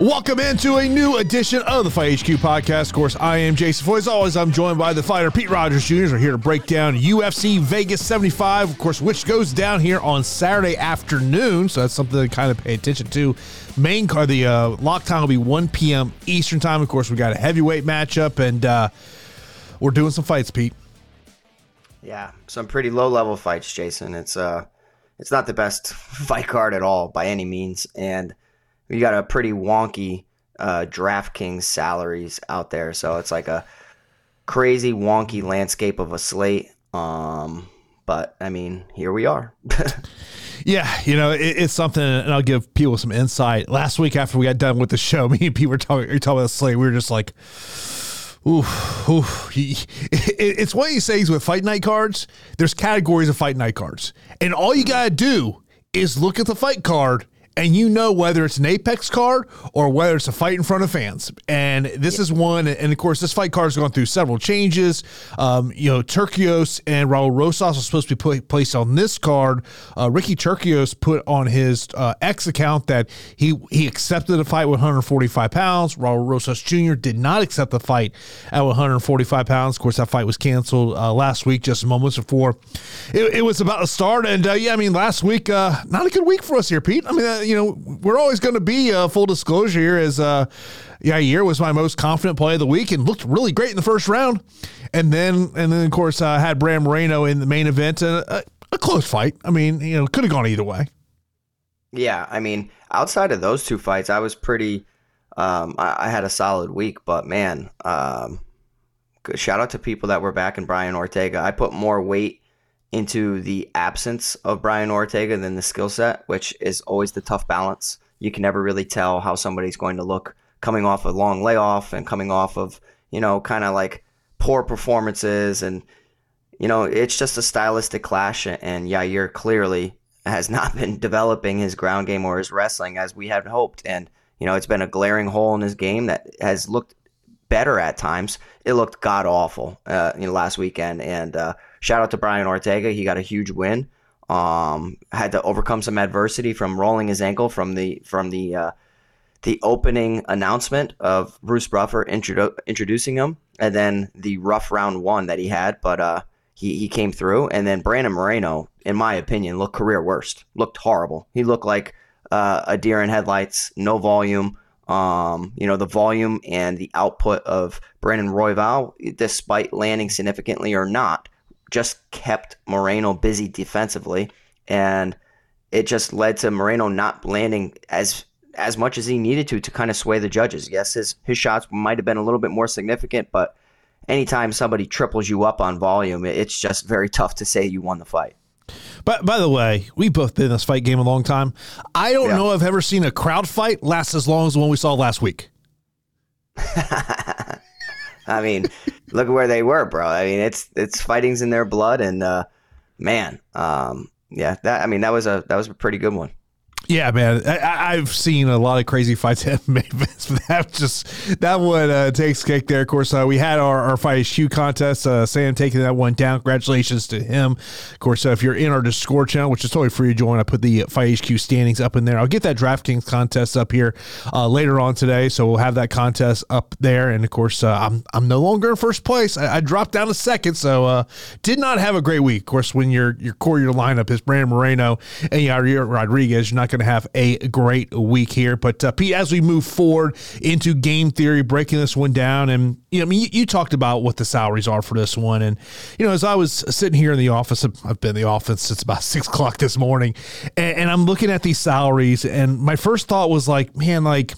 Welcome into a new edition of the Fight HQ podcast. Of course, I am Jason Floyd. As always, I'm joined by the fighter Pete Rogers Jr. We're here to break down UFC Vegas 75, of course, which goes down here on Saturday afternoon. So that's something to kind of pay attention to. Main card, the uh, lock time will be 1 p.m. Eastern time. Of course, we got a heavyweight matchup, and uh, we're doing some fights, Pete. Yeah, some pretty low level fights, Jason. It's uh, it's not the best fight card at all by any means, and we got a pretty wonky uh, DraftKings salaries out there. So it's like a crazy wonky landscape of a slate. Um, but I mean, here we are. yeah, you know, it, it's something, and I'll give people some insight. Last week after we got done with the show, me and Pete were talking, talking about the slate. We were just like, Ooh, ooh. He, it, it's what he says with fight night cards. There's categories of fight night cards, and all you gotta do is look at the fight card and you know whether it's an Apex card or whether it's a fight in front of fans. And this yeah. is one, and of course, this fight card has gone through several changes. Um, you know, Turcios and Raul Rosas are supposed to be put, placed on this card. Uh, Ricky Turcios put on his uh, X account that he he accepted the fight with 145 pounds. Raul Rosas Jr. did not accept the fight at 145 pounds. Of course, that fight was canceled uh, last week, just moments before it, it was about to start. And uh, yeah, I mean, last week, uh, not a good week for us here, Pete. I mean, uh, you know, we're always going to be uh, full disclosure here as uh, Yair was my most confident play of the week and looked really great in the first round, and then and then of course uh, had Bram Moreno in the main event, and a, a close fight. I mean, you know, could have gone either way. Yeah, I mean, outside of those two fights, I was pretty. Um, I, I, had a solid week, but man, um, shout out to people that were back in Brian Ortega. I put more weight into the absence of Brian Ortega than the skill set, which is always the tough balance. You can never really tell how somebody's going to look coming off a long layoff and coming off of, you know, kind of like poor performances. And, you know, it's just a stylistic clash. And Yair clearly has not been developing his ground game or his wrestling as we had hoped. And, you know, it's been a glaring hole in his game that has looked better at times. It looked god awful, uh, you know, last weekend. And, uh, Shout out to Brian Ortega. He got a huge win. Um, had to overcome some adversity from rolling his ankle from the from the uh, the opening announcement of Bruce Buffer introdu- introducing him, and then the rough round one that he had, but uh, he he came through. And then Brandon Moreno, in my opinion, looked career worst. Looked horrible. He looked like uh, a deer in headlights. No volume. Um, you know, the volume and the output of Brandon Royval, despite landing significantly or not, just kept Moreno busy defensively, and it just led to Moreno not landing as as much as he needed to to kind of sway the judges. Yes, his his shots might have been a little bit more significant, but anytime somebody triples you up on volume, it's just very tough to say you won the fight. But by the way, we've both been in this fight game a long time. I don't yeah. know I've ever seen a crowd fight last as long as the one we saw last week. I mean, look at where they were, bro. I mean, it's it's fighting's in their blood, and uh, man, um, yeah, that I mean, that was a that was a pretty good one. Yeah, man, I, have seen a lot of crazy fights at Memphis, but that just that one uh, takes cake there. Of course, uh, we had our, our Fight HQ contest. Uh, Sam taking that one down. Congratulations to him. Of course, uh, if you're in our Discord channel, which is totally free to join, I put the Fight HQ standings up in there. I'll get that DraftKings contest up here uh, later on today, so we'll have that contest up there. And of course, uh, I'm I'm no longer in first place. I, I dropped down to second, so did not have a great week. Of course, when your your core your lineup is Brandon Moreno and Yair Rodriguez, you're not going to have a great week here. But uh, Pete, as we move forward into game theory, breaking this one down, and you know, I mean, you, you, talked about what the salaries are for this one, and you know, as I was sitting here in the office, I've been in the office since about six o'clock this morning, and, and I'm looking at these salaries, and my first thought was like, man, like.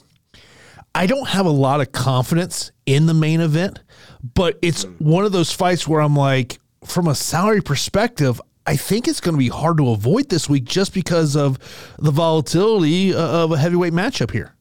I don't have a lot of confidence in the main event, but it's one of those fights where I'm like, from a salary perspective, I think it's going to be hard to avoid this week just because of the volatility uh, of a heavyweight matchup here.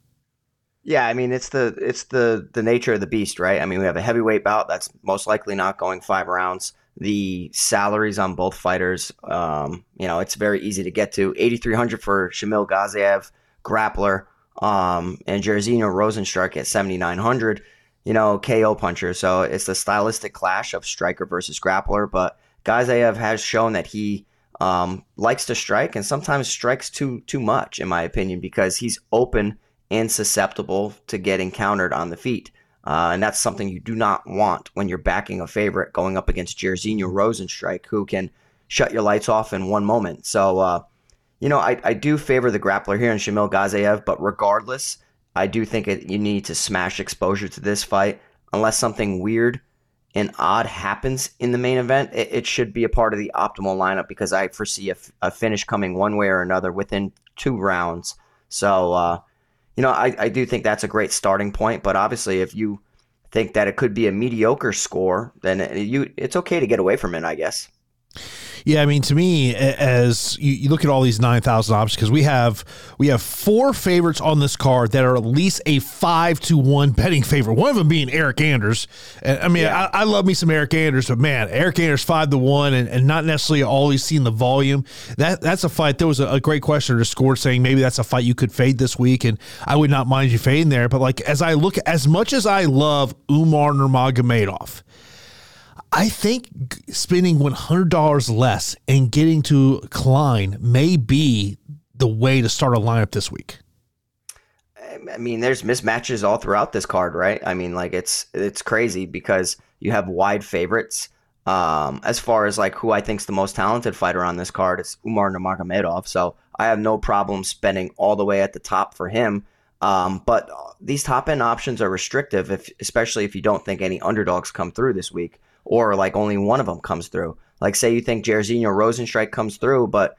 Yeah, I mean it's the it's the the nature of the beast, right? I mean we have a heavyweight bout that's most likely not going five rounds. The salaries on both fighters, um, you know, it's very easy to get to. Eighty three hundred for Shamil Gaziev, grappler, um, and Jairzinho Rozenstruik at seventy nine hundred. You know, KO puncher. So it's the stylistic clash of striker versus grappler, but Gaziev has shown that he um, likes to strike and sometimes strikes too too much, in my opinion, because he's open and susceptible to getting countered on the feet. Uh, and that's something you do not want when you're backing a favorite going up against Jairzinho Rozenstruik, who can shut your lights off in one moment. So, uh, you know, I, I do favor the grappler here in Shamil Gaziev, but regardless, I do think it, you need to smash exposure to this fight unless something weird and odd happens in the main event. It, it should be a part of the optimal lineup because I foresee a, finish coming one way or another within two rounds. So, uh, you know, I, I do think that's a great starting point. But obviously, if you think that it could be a mediocre score, then you it's okay to get away from it, I guess. Yeah, I mean, to me, as you, you look at all these nine thousand options, because we have we have four favorites on this card that are at least a five to one betting favorite. One of them being Eryk Anders. And, I mean, yeah. I, I, love me some Eryk Anders, but man, Eryk Anders five to one, and, and not necessarily always seeing the volume. That that's a fight. There was a, a great question to score saying maybe that's a fight you could fade this week, and I would not mind you fading there. But like as I look, as much as I love Umar Nurmagomedov I think spending $100 less and getting to Klein may be the way to start a lineup this week. I mean, there's mismatches all throughout this card, right? I mean, like it's it's crazy because you have wide favorites. Um, as far as like who I think's the most talented fighter on this card, it's Umar Nurmagomedov. So I have no problem spending all the way at the top for him. Um, but these top end options are restrictive, if especially if you don't think any underdogs come through this week or like only one of them comes through. Like say you think Jairzinho Rozenstruik comes through, but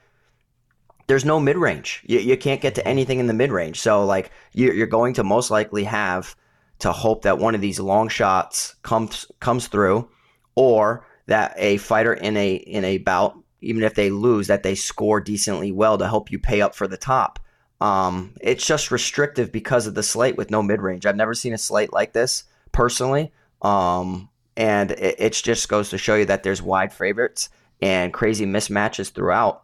there's no mid range. You, you can't get to anything in the mid range. So like you're, you're going to most likely have to hope that one of these long shots comes comes through, or that a fighter in a in a bout, even if they lose, that they score decently well to help you pay up for the top. Um, it's just restrictive because of the slate with no mid range. I've never seen a slate like this personally. Um, and it, it just goes to show you that there's wide favorites and crazy mismatches throughout.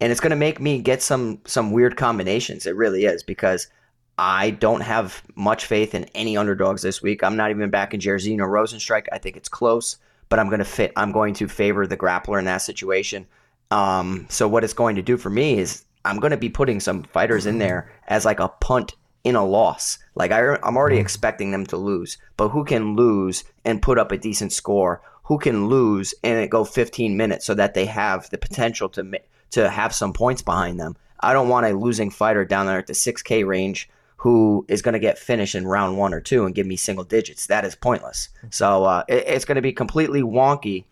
And it's going to make me get some some weird combinations. It really is because I don't have much faith in any underdogs this week. I'm not even back in jersey Jairzinho Rozenstruik. I think it's close, but I'm going to fit. I'm going to favor the grappler in that situation. Um, so what it's going to do for me is I'm going to be putting some fighters in there as like a punt in a loss. Like I, I'm already mm-hmm. expecting them to lose, but who can lose and put up a decent score? Who can lose and it go 15 minutes so that they have the potential to to have some points behind them? I don't want a losing fighter down there at the 6K range who is going to get finished in round one or two and give me single digits. That is pointless. Mm-hmm. So uh, it, it's going to be completely wonky.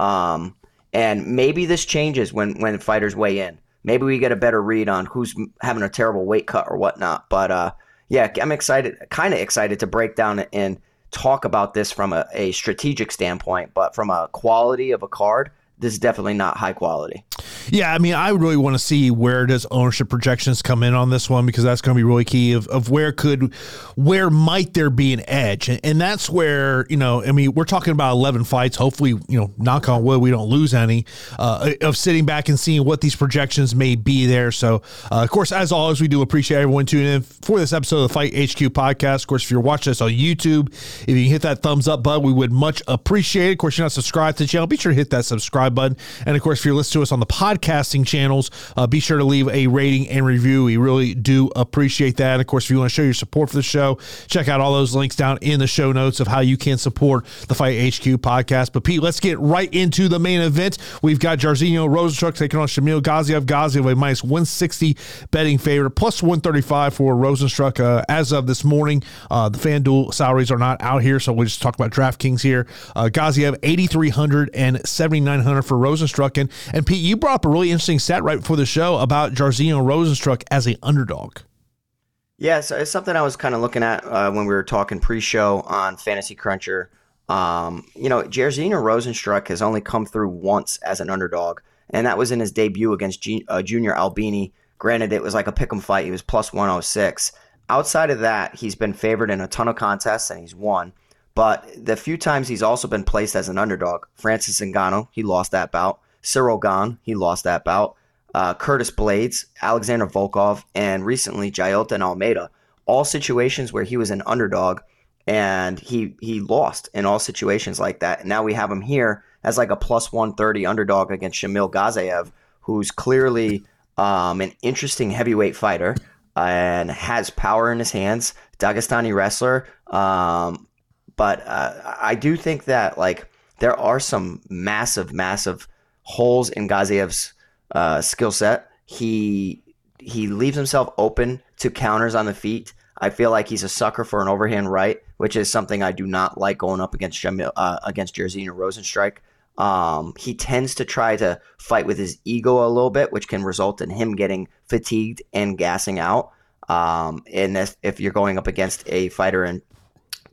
Um, and maybe this changes when when fighters weigh in maybe we get a better read on who's having a terrible weight cut or whatnot. But uh, yeah, I'm excited, kind of excited to break down and talk about this from a, a strategic standpoint, but from a quality of a card, this is definitely not high quality. Yeah, I mean, I really want to see where does ownership projections come in on this one because that's going to be really key of, of where could, where might there be an edge, and, and that's where you know, I mean, we're talking about eleven fights. Hopefully, you know, knock on wood, we don't lose any uh, of sitting back and seeing what these projections may be there. So, uh, of course, as always, we do appreciate everyone tuning in for this episode of the Fight HQ podcast. Of course, if you're watching us on YouTube, if you hit that thumbs up button, we would much appreciate it. Of course, you're not subscribed to the channel, be sure to hit that subscribe button, and of course, if you're listening to us on the podcasting channels, uh, be sure to leave a rating and review. We really do appreciate that. And of course, if you want to show your support for the show, check out all those links down in the show notes of how you can support the Fight HQ podcast. But Pete, let's get right into the main event. We've got Jairzinho Rozenstruik taking on Shamil Gaziev. Gaziev a minus 160 betting favorite, plus 135 for Rozenstruik Uh, as of this morning, uh, the FanDuel salaries are not out here, so we'll just talk about DraftKings here. Uh, Gaziev 8,300 and 7,900 for Rozenstruik. And, and Pete, you brought up a really interesting stat right before the show about Jairzinho Rozenstruik as a underdog. Yeah, so it's something I was kind of looking at uh, when we were talking pre-show on Fantasy Cruncher. Um, you know, Jairzinho Rozenstruik has only come through once as an underdog, and that was in his debut against G- uh, Junior Albini. Granted, it was like a pick'em fight; he was plus 106. Outside of that, he's been favored in a ton of contests and he's won. But the few times he's also been placed as an underdog, Francis Ngannou, he lost that bout. Ciryl Gane, he lost that bout. Uh, Curtis Blaydes, Alexander Volkov, and recently Jailton Almeida. All situations where he was an underdog and he he lost in all situations like that. And now we have him here as like a plus 130 underdog against Shamil Gaziev, who's clearly um, an interesting heavyweight fighter and has power in his hands, Dagestani wrestler. Um, but uh, I do think that like there are some massive, massive holes in Gaziev's uh, skill set. He he leaves himself open to counters on the feet. I feel like he's a sucker for an overhand right, which is something I do not like going up against uh, against Jairzinho Rozenstruik. Um, he tends to try to fight with his ego a little bit, which can result in him getting fatigued and gassing out. Um, and if, if you're going up against a fighter in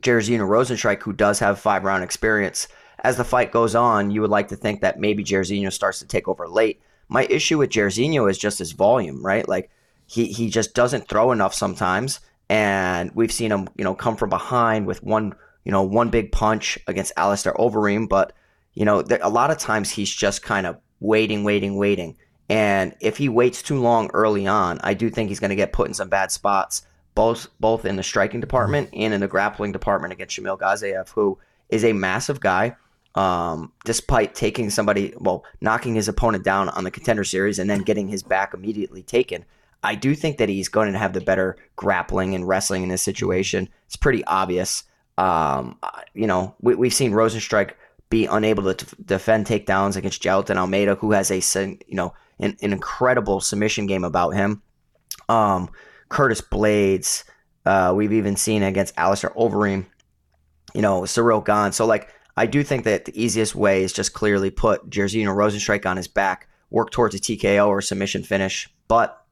Jairzinho Rozenstruik, who does have five round experience, as the fight goes on, you would like to think that maybe Jairzinho starts to take over late. My issue with Jairzinho is just his volume, right? Like he he just doesn't throw enough sometimes, and we've seen him, you know, come from behind with one, you know, one big punch against Alistair Overeem, but you know, there, a lot of times he's just kind of waiting, waiting, waiting. And if he waits too long early on, I do think he's going to get put in some bad spots, both both in the striking department and in the grappling department against Shamil Gaziev, who is a massive guy. Um, despite taking somebody, well, knocking his opponent down on the contender series and then getting his back immediately taken, I do think that he's going to have the better grappling and wrestling in this situation. It's pretty obvious. Um, you know, we, have seen Rozenstruik be unable to t- defend takedowns against Jailton Almeida, who has a you know an, an incredible submission game about him. Um, Curtis Blaydes. uh, we've even seen against Alistair Overeem, you know, Gane. So like I do think that the easiest way is just clearly put Jairzinho Rozenstruik on his back, work towards a TKO or submission finish. But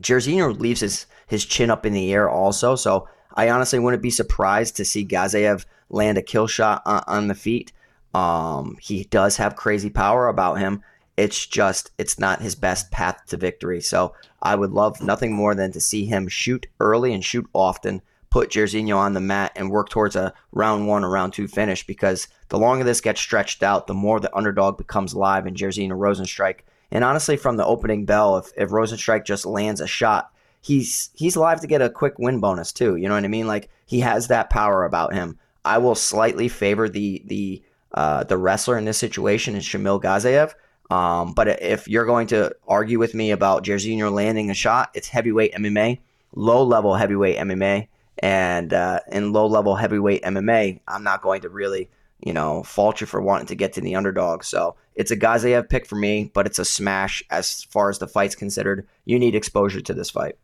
Jairzinho leaves his his chin up in the air also, so I honestly wouldn't be surprised to see Gaziev land a kill shot on, on the feet. Um, he does have crazy power about him. It's just it's not his best path to victory. So I would love nothing more than to see him shoot early and shoot often, put Jairzinho on the mat, and work towards a round one or round two finish. Because the longer this gets stretched out, the more the underdog becomes live in Jairzinho Rozenstruik. And honestly, from the opening bell, if if Rozenstruik just lands a shot, he's he's live to get a quick win bonus too. You know what I mean? Like he has that power about him. I will slightly favor the the uh, the wrestler in this situation is Shamil Gaziev. Um, but if you're going to argue with me about Jairzinho landing a shot, it's heavyweight MMA, low level heavyweight MMA, and uh, in low level heavyweight MMA, I'm not going to really, you know, fault you for wanting to get to the underdog. So it's a Gaziev pick for me, but it's a smash as far as the fight's considered. You need exposure to this fight.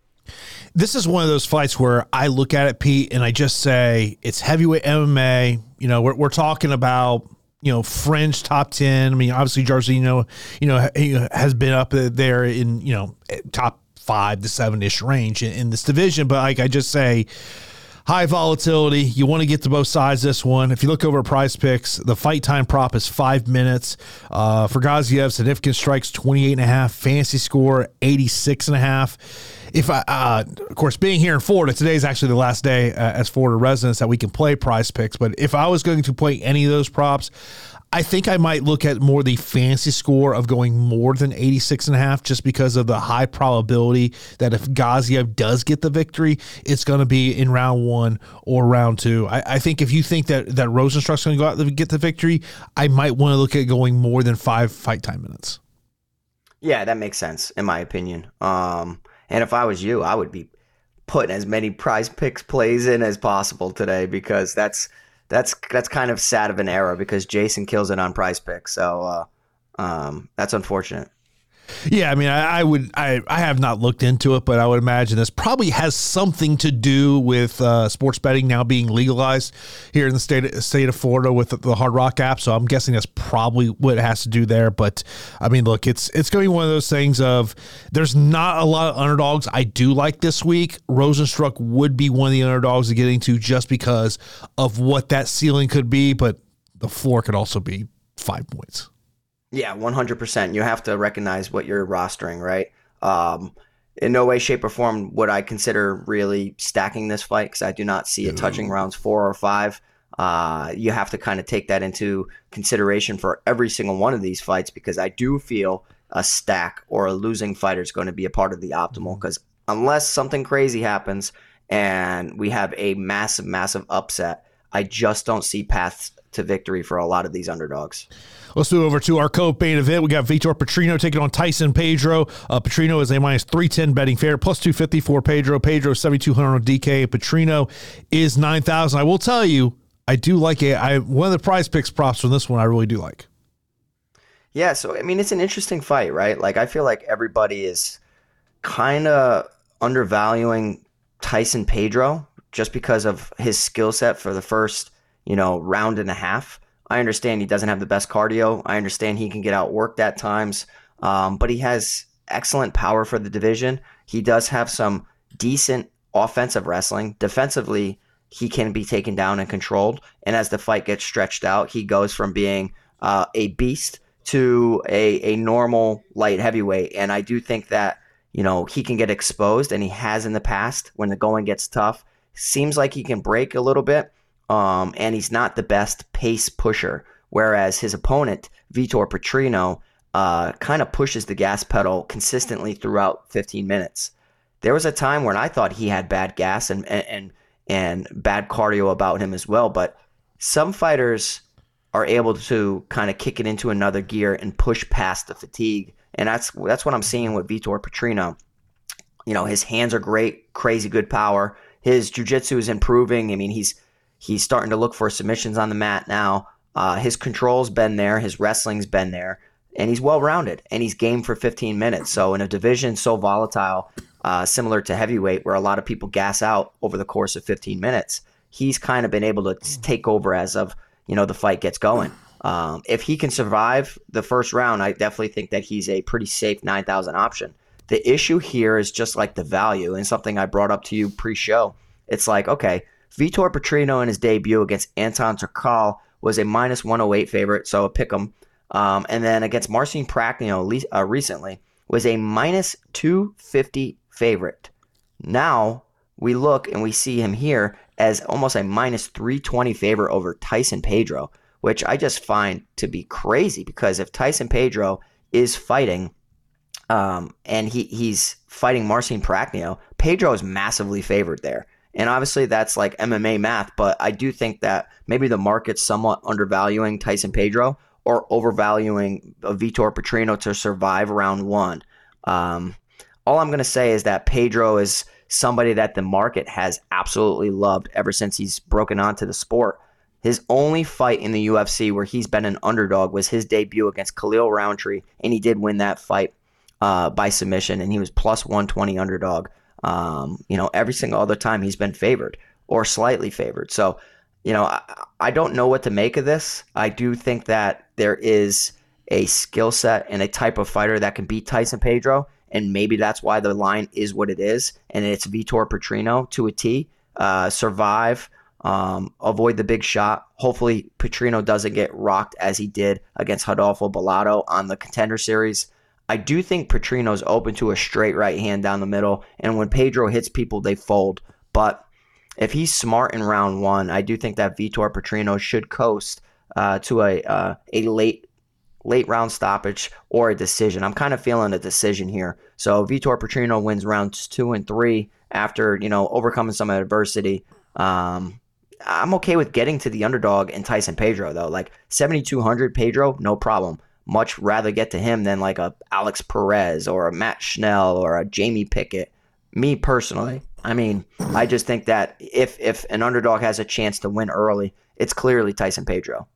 This is one of those fights where I look at it, Pete, and I just say it's heavyweight MMA. You know, we're, we're talking about you know, fringe top 10. I mean, obviously, Jairzinho, you know, has been up there in, you know, eh, top five to seven ish range in, in, this division. But like I just say, high volatility. You want to get to both sides this one. If you look over PrizePicks, the fight time prop is five minutes. Uh, for Gaziev, significant strikes 28 and a half, fantasy score 86 and a half if I, uh, of course, being here in Florida, today is actually the last day uh, as Florida residents that we can play prize picks. But if I was going to play any of those props, I think I might look at more the fancy score of going more than 86 and a half just because of the high probability that if Gaziev does get the victory, it's going to be in round one or round two. I, I think if you think that, that Rozenstruik's going to go out and get the victory, I might want to look at going more than five fight time minutes. Yeah, that makes sense in my opinion. Um, and if I was you, I would be putting as many prize picks plays in as possible today because that's that's that's kind of sad of an era because Jason kills it on prize Pick, So uh, um, that's unfortunate. Yeah, I mean, I, I, would, I, I have not looked into it, but I would imagine this probably has something to do with uh, sports betting now being legalized here in the state state of Florida with the, the, Hard Rock app. So I'm guessing that's probably what it has to do there. But I mean, look, it's it's going to be one of those things of there's not a lot of underdogs I do like this week. Rozenstruik would be one of the underdogs to get into just because of what that ceiling could be, but the floor could also be five points. Yeah, 100%. You have to recognize what you're rostering, right? Um, in no way, shape, or form would I consider really stacking this fight because I do not see it touching rounds four or five. Uh, you have to kind of take that into consideration for every single one of these fights because I do feel a stack or a losing fighter is going to be a part of the optimal because mm-hmm. unless something crazy happens and we have a massive, massive upset, I just don't see paths to victory for a lot of these underdogs. Let's move over to our co-main event. We got Vitor Petrino taking on Tyson Pedro. Uh, Petrino is a minus 310 betting fair, plus 250 for Pedro. Pedro 7,200 on DK. Petrino is 9,000. I will tell you, I do like it. I One of the prize picks props from this one, I really do like. Yeah, so I mean, it's an interesting fight, right? Like, I feel like everybody is kind of undervaluing Tyson Pedro just because of his skill set for the first, you know, round and a half. I understand he doesn't have the best cardio. I understand he can get outworked at times, um, but he has excellent power for the division. He does have some decent offensive wrestling. Defensively, he can be taken down and controlled. And as the fight gets stretched out, he goes from being uh, a beast to a, a normal light heavyweight. And I do think that, you know, he can get exposed, and he has in the past when the going gets tough. Seems like he can break a little bit, um, and he's not the best pace pusher. Whereas his opponent, Vitor Petrino, uh, kind of pushes the gas pedal consistently throughout 15 minutes. There was a time when I thought he had bad gas and and and bad cardio about him as well, but some fighters are able to kind of kick it into another gear and push past the fatigue, and that's that's what I'm seeing with Vitor Petrino. You know, his hands are great, crazy good power. His jiu-jitsu is improving. I mean, he's He's starting to look for submissions on the mat now. Uh, his control's been there, his wrestling's been there, and he's well rounded and he's game for 15 minutes. So in a division so volatile, uh, similar to heavyweight, where a lot of people gas out over the course of 15 minutes, he's kind of been able to take over as of you know the fight gets going. Um, if he can survive the first round, I definitely think that he's a pretty safe 9,000 option. The issue here is just like the value, and something I brought up to you pre-show. It's like okay Vitor Petrino in his debut against Anton Turkalj was a minus 108 favorite, so a pick 'em. Um, and then against Marcin Prachnio uh, recently was a minus 250 favorite. Now we look and we see him here as almost a minus 320 favorite over Tyson Pedro, which I just find to be crazy because if Tyson Pedro is fighting um, and he, he's fighting Marcin Prachnio, Pedro is massively favored there. And obviously, that's like MMA math, but I do think that maybe the market's somewhat undervaluing Tyson Pedro or overvaluing Vitor Petrino to survive round one. Um, all I'm going to say is that Pedro is somebody that the market has absolutely loved ever since he's broken onto the sport. His only fight in the UFC where he's been an underdog was his debut against Khalil Rountree, and he did win that fight uh, by submission, and he was plus 120 underdog. Um, you know, every single other time he's been favored or slightly favored. So, you know, I, I don't know what to make of this. I do think that there is a skill set and a type of fighter that can beat Tyson Pedro, and maybe that's why the line is what it is, and it's Vitor Petrino to a T. Uh, survive, um, avoid the big shot. Hopefully, Petrino doesn't get rocked as he did against Rodolfo Bellato on the Contender Series. I do think Petrino's open to a straight right hand down the middle, and when Pedro hits people, they fold. But if he's smart in round one, I do think that Vitor Petrino should coast uh, to a uh, a late late round stoppage or a decision. I'm kind of feeling a decision here. So Vitor Petrino wins rounds two and three after you know overcoming some adversity. Um, I'm okay with getting to the underdog in Tyson Pedro though. Like 7200 Pedro, no problem much rather get to him than like a Alex Perez or a Matt Schnell or a Jamie Pickett. Me personally, I mean, I just think that if if an underdog has a chance to win early, it's clearly Tyson Pedro.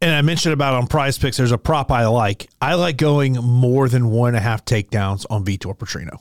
And I mentioned about on prize picks, there's a prop I like. I like going more than one and a half takedowns on Vitor Petrino.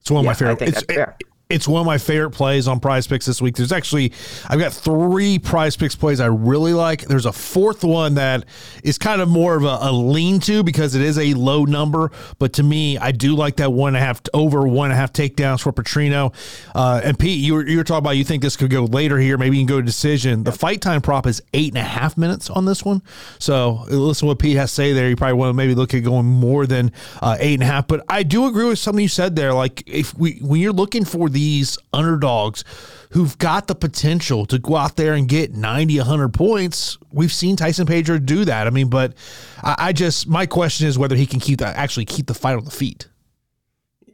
It's one of yeah, my favorite. It's, it, it's one of my favorite plays on prize picks this week. There's actually, I've got three prize picks plays I really like. There's a fourth one that is kind of more of a, a lean to because it is a low number. But to me, I do like that one and a half over one and a half takedowns for Petrino. Uh, and Pete, you were, you talking about you think this could go later here. Maybe you can go to decision. The fight time prop is eight and a half minutes on this one. So listen to what Pete has to say there. You probably want to maybe look at going more than uh, eight and a half. But I do agree with something you said there. Like if we, when you're looking for these underdogs who've got the potential to go out there and get 90, 100 points. We've seen Tyson Pedro do that. I mean, but I, I just, my question is whether he can keep that, actually keep the fight on the feet.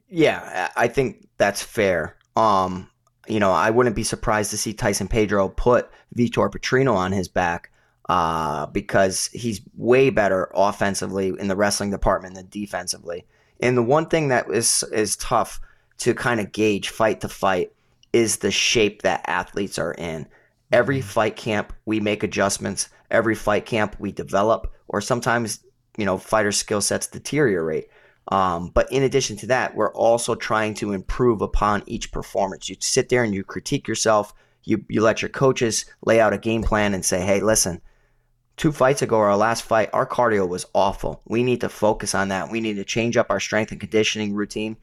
Yeah, I think that's fair. Um, you know, I wouldn't be surprised to see Tyson Pedro put Vitor Petrino on his back uh, because he's way better offensively in the wrestling department than defensively. And the one thing that is is tough to kind of gauge fight to fight is the shape that athletes are in. Every mm-hmm. fight camp, we make adjustments. Every fight camp, we develop, or sometimes, you know, fighter skill sets deteriorate. Um, but in addition to that, we're also trying to improve upon each performance. You sit there and you critique yourself. You you let your coaches lay out a game plan and say, "Hey, listen, two fights ago, our last fight, our cardio was awful. We need to focus on that. We need to change up our strength and conditioning routine."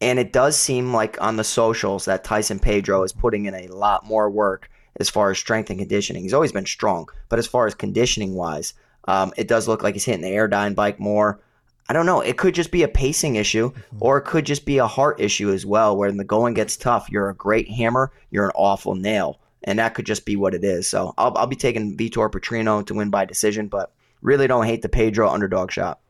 And it does seem like on the socials that Tyson Pedro is putting in a lot more work as far as strength and conditioning. He's always been strong, but as far as conditioning wise, um, it does look like he's hitting the Airdyne bike more. I don't know. It could just be a pacing issue, mm-hmm. or it could just be a heart issue as well, where the going gets tough. You're a great hammer, you're an awful nail, and that could just be what it is. So I'll, I'll be taking Vitor Petrino to win by decision, but really don't hate the Pedro underdog shot.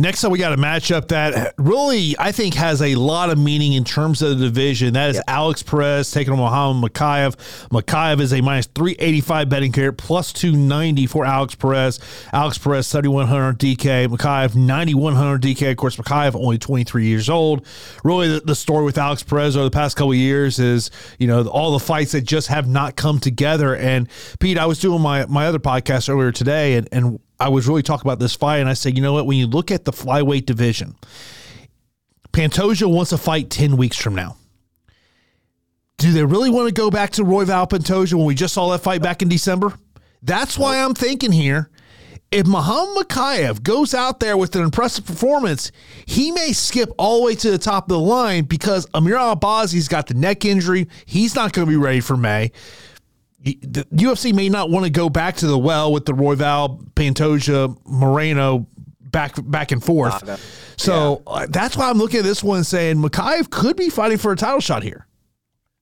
Next up, we got a matchup that really, I think, has a lot of meaning in terms of the division. That is. Alex Perez taking on Muhammad Mokaev. Mokaev is a minus 385 betting carrot, plus 290 for Alex Perez. Alex Perez, 7,100 DK. Mokaev, 9,100 DK. Of course, Mokaev, only 23 years old. Really, the, the story with Alex Perez over the past couple years is, you know, all the fights that just have not come together. And Pete, I was doing my, my other podcast earlier today, and, and I was really talking about this fight, and I said, you know what? When you look at the flyweight division, Pantoja wants to fight 10 weeks from now. Do they really want to go back to Royval Pantoja when we just saw that fight back in December? That's why I'm thinking here. If Muhammad Mokaev goes out there with an impressive performance, he may skip all the way to the top of the line because Amir Albazi's got the neck injury. He's not going to be ready for May the UFC may not want to go back to the well with the Royval, Pantoja, Moreno back back and forth. So yeah. uh, that's why I'm looking at this one saying Mokaev could be fighting for a title shot here.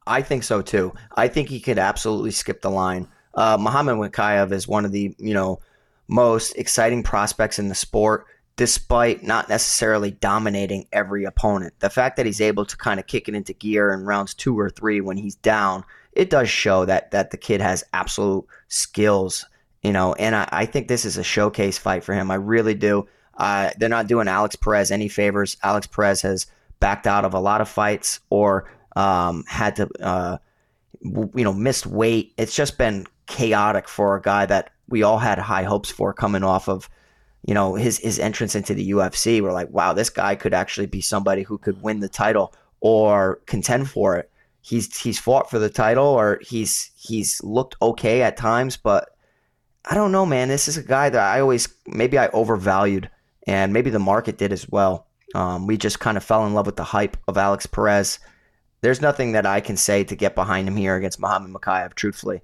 I think so too. I think he could absolutely skip the line. Uh, Muhammad Mokaev is one of the you know most exciting prospects in the sport, despite not necessarily dominating every opponent. The fact that he's able to kind of kick it into gear in rounds two or three when he's down it does show that that the kid has absolute skills, you know. And I, I think this is a showcase fight for him. I really do. Uh, they're not doing Alex Perez any favors. Alex Perez has backed out of a lot of fights or um, had to, uh, you know, missed weight. It's just been chaotic for a guy that we all had high hopes for coming off of, you know, his his entrance into the UFC. We're like, wow, this guy could actually be somebody who could win the title or contend for it he's he's fought for the title or he's he's looked okay at times, but I don't know, man. This is a guy that I always maybe I overvalued, and maybe the market did as well. Um, we just kind of fell in love with the hype of Alex Perez. There's nothing that I can say to get behind him here against Muhammad Mokaev. Truthfully,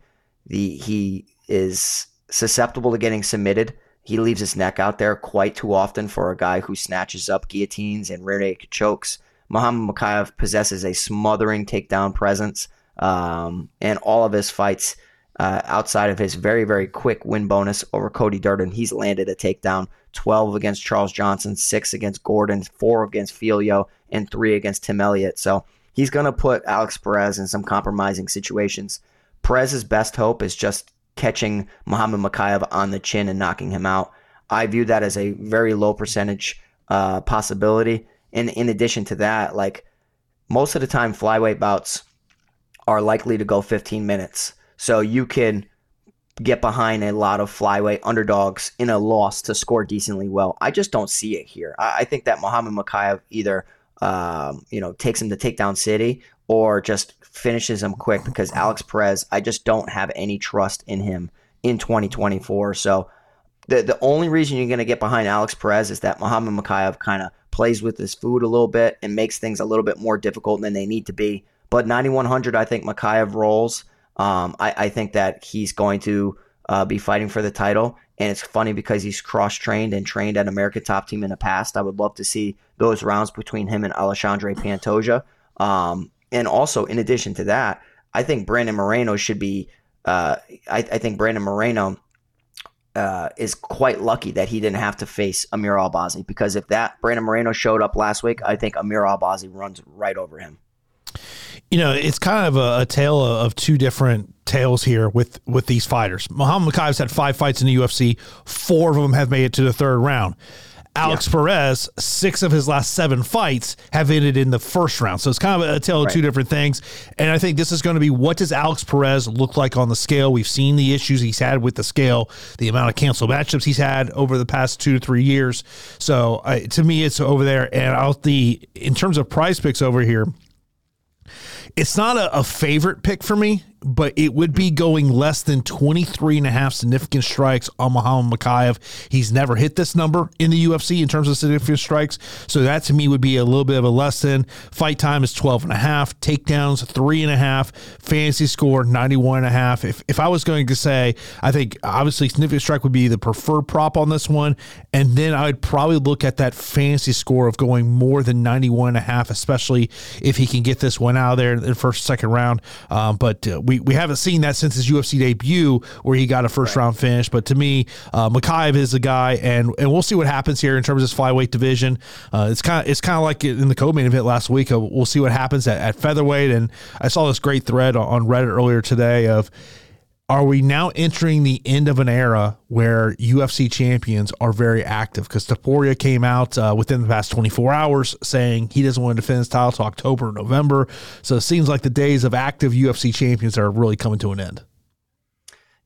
the he is susceptible to getting submitted. He leaves his neck out there quite too often for a guy who snatches up guillotines and rear naked chokes. Muhammad Mokaev possesses a smothering takedown presence, um, and all of his fights uh, outside of his very, very quick win bonus over Cody Durden, he's landed a takedown 12 against Charles Johnson, 6 against Gordon, 4 against Filho, and 3 against Tim Elliott. So he's going to put Alex Perez in some compromising situations. Perez's best hope is just catching Muhammad Mokaev on the chin and knocking him out. I view that as a very low percentage uh, possibility. And in addition to that, like most of the time, flyweight bouts are likely to go 15 minutes. So you can get behind a lot of flyweight underdogs in a loss to score decently well. I just don't see it here. I, think that Muhammad Mokaev either um, you know takes him to takedown city or just finishes him quick because Alex Perez, I just don't have any trust in him in 2024. So the the only reason you're going to get behind Alex Perez is that Muhammad Mokaev kind of plays with his food a little bit and makes things a little bit more difficult than they need to be. But 9100, I think Mokaev rolls. Um, I, I, think that he's going to uh, be fighting for the title. And it's funny because he's cross trained and trained at American Top Team in the past. I would love to see those rounds between him and Alexandre Pantoja. Um, and also, in addition to that, I think Brandon Moreno should be. Uh, I, I think Brandon Moreno uh, is quite lucky that he didn't have to face Amir Albazi because if that Brandon Moreno showed up last week, I think Amir Albazi runs right over him. you know, it's kind of a, a tale of two different tales here with with these fighters. Muhammad Mokaev's had five fights in the UFC. Four of them have made it to the third round. Alex yeah. Perez, six of his last seven fights have ended in the first round. So it's kind of a tale of right. two different things. And I think this is going to be what does Alex Perez look like on the scale? We've seen the issues he's had with the scale, the amount of canceled matchups he's had over the past two to three years. So uh, to me, it's over there. And I'll the in terms of prize picks over here, it's not a, a favorite pick for me but it would be going less than 23 and a half significant strikes on Muhammad Mokaev. He's never hit this number in the UFC in terms of significant strikes. So that to me would be a little bit of a less than. Fight time is 12 and a half, takedowns three and a half, fantasy score 91 and a half. If, if I was going to say, I think obviously significant strike would be the preferred prop on this one. And then I would probably look at that fantasy score of going more than 91 and a half, especially if he can get this one out of there in the first, second round. Um, but uh, we we, we haven't seen that since his UFC debut where he got a first right. round finish. But to me, uh, Mokaev is the guy, and and we'll see what happens here in terms of this flyweight division. Uh, it's kind of it's kind of like in the co-main event last week. Uh, we'll see what happens at, at featherweight. And I saw this great thread on Reddit earlier today of are we now entering the end of an era where UFC champions are very active? Because Topuria came out uh, within the past 24 hours saying he doesn't want to defend his title to October or November. So it seems like the days of active UFC champions are really coming to an end.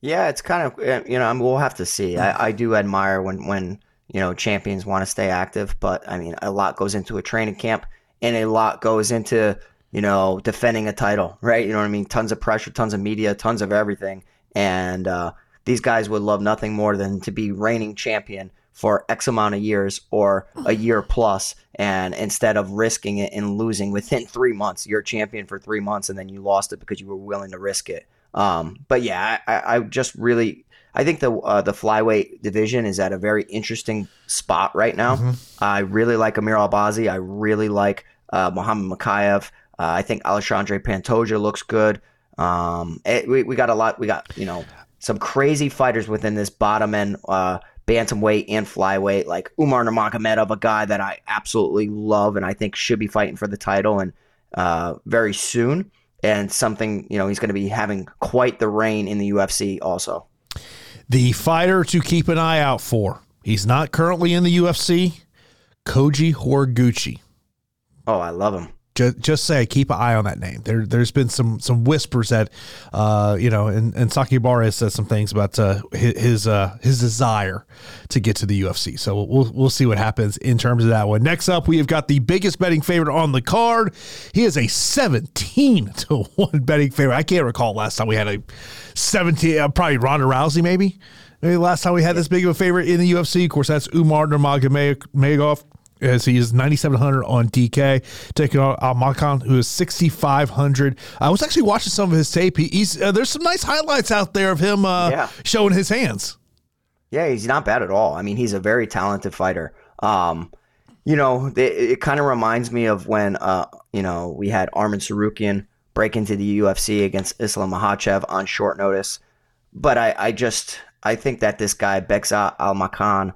Yeah, it's kind of eh, you know we'll have to see. I, I do admire when when you know champions want to stay active, but I mean a lot goes into a training camp and a lot goes into you know defending a title, right? You know what I mean? Tons of pressure, tons of media, tons of everything and uh, these guys would love nothing more than to be reigning champion for X amount of years or a year plus, and instead of risking it and losing within three months, you're champion for three months and then you lost it because you were willing to risk it. Um, but yeah, I, I, just really. I think the uh, the flyweight division is at a very interesting spot right now. Mm-hmm. I really like Amir Albazi. I really like uh, Muhammad Mokaev. Uh, I think Alexandre Pantoja looks good. Um, it, eh, we, we got a lot. We got you know some crazy fighters within this bottom end uh, bantamweight and flyweight, like Umar Nurmagomedov, a guy that I absolutely love and I think should be fighting for the title and uh, very soon. And something you know he's going to be having quite the reign in the UFC also. The fighter to keep an eye out for. He's not currently in the UFC. Koji Horiguchi. Oh, I love him just, just say keep an eye on that name. There, there's been some some whispers that, uh, you know, and, and Sakakibara has said some things about uh, his uh, his desire to get to the UFC. So we'll we'll see what happens in terms of that one. Next up, we have got the biggest betting favorite on the card. He is a 17 to one betting favorite. I can't recall last time we had a 17. Uh, probably Ronda Rousey, maybe. Maybe last time we had this big of a favorite in the UFC. Of course, that's Umar Nurmagomedov as he is 9,700 on DK, taking on Almakhan, who is 6,500. I was actually watching some of his tape. He, he's uh, There's some nice highlights out there of him uh, yeah. showing his hands. Yeah, he's not bad at all. I mean, he's a very talented fighter. Um, you know, it, it kind of reminds me of when, uh, you know, we had Arman Tsarukyan break into the UFC against Islam Makhachev on short notice. But I, I just, I think that this guy, Bekzat Almakhan,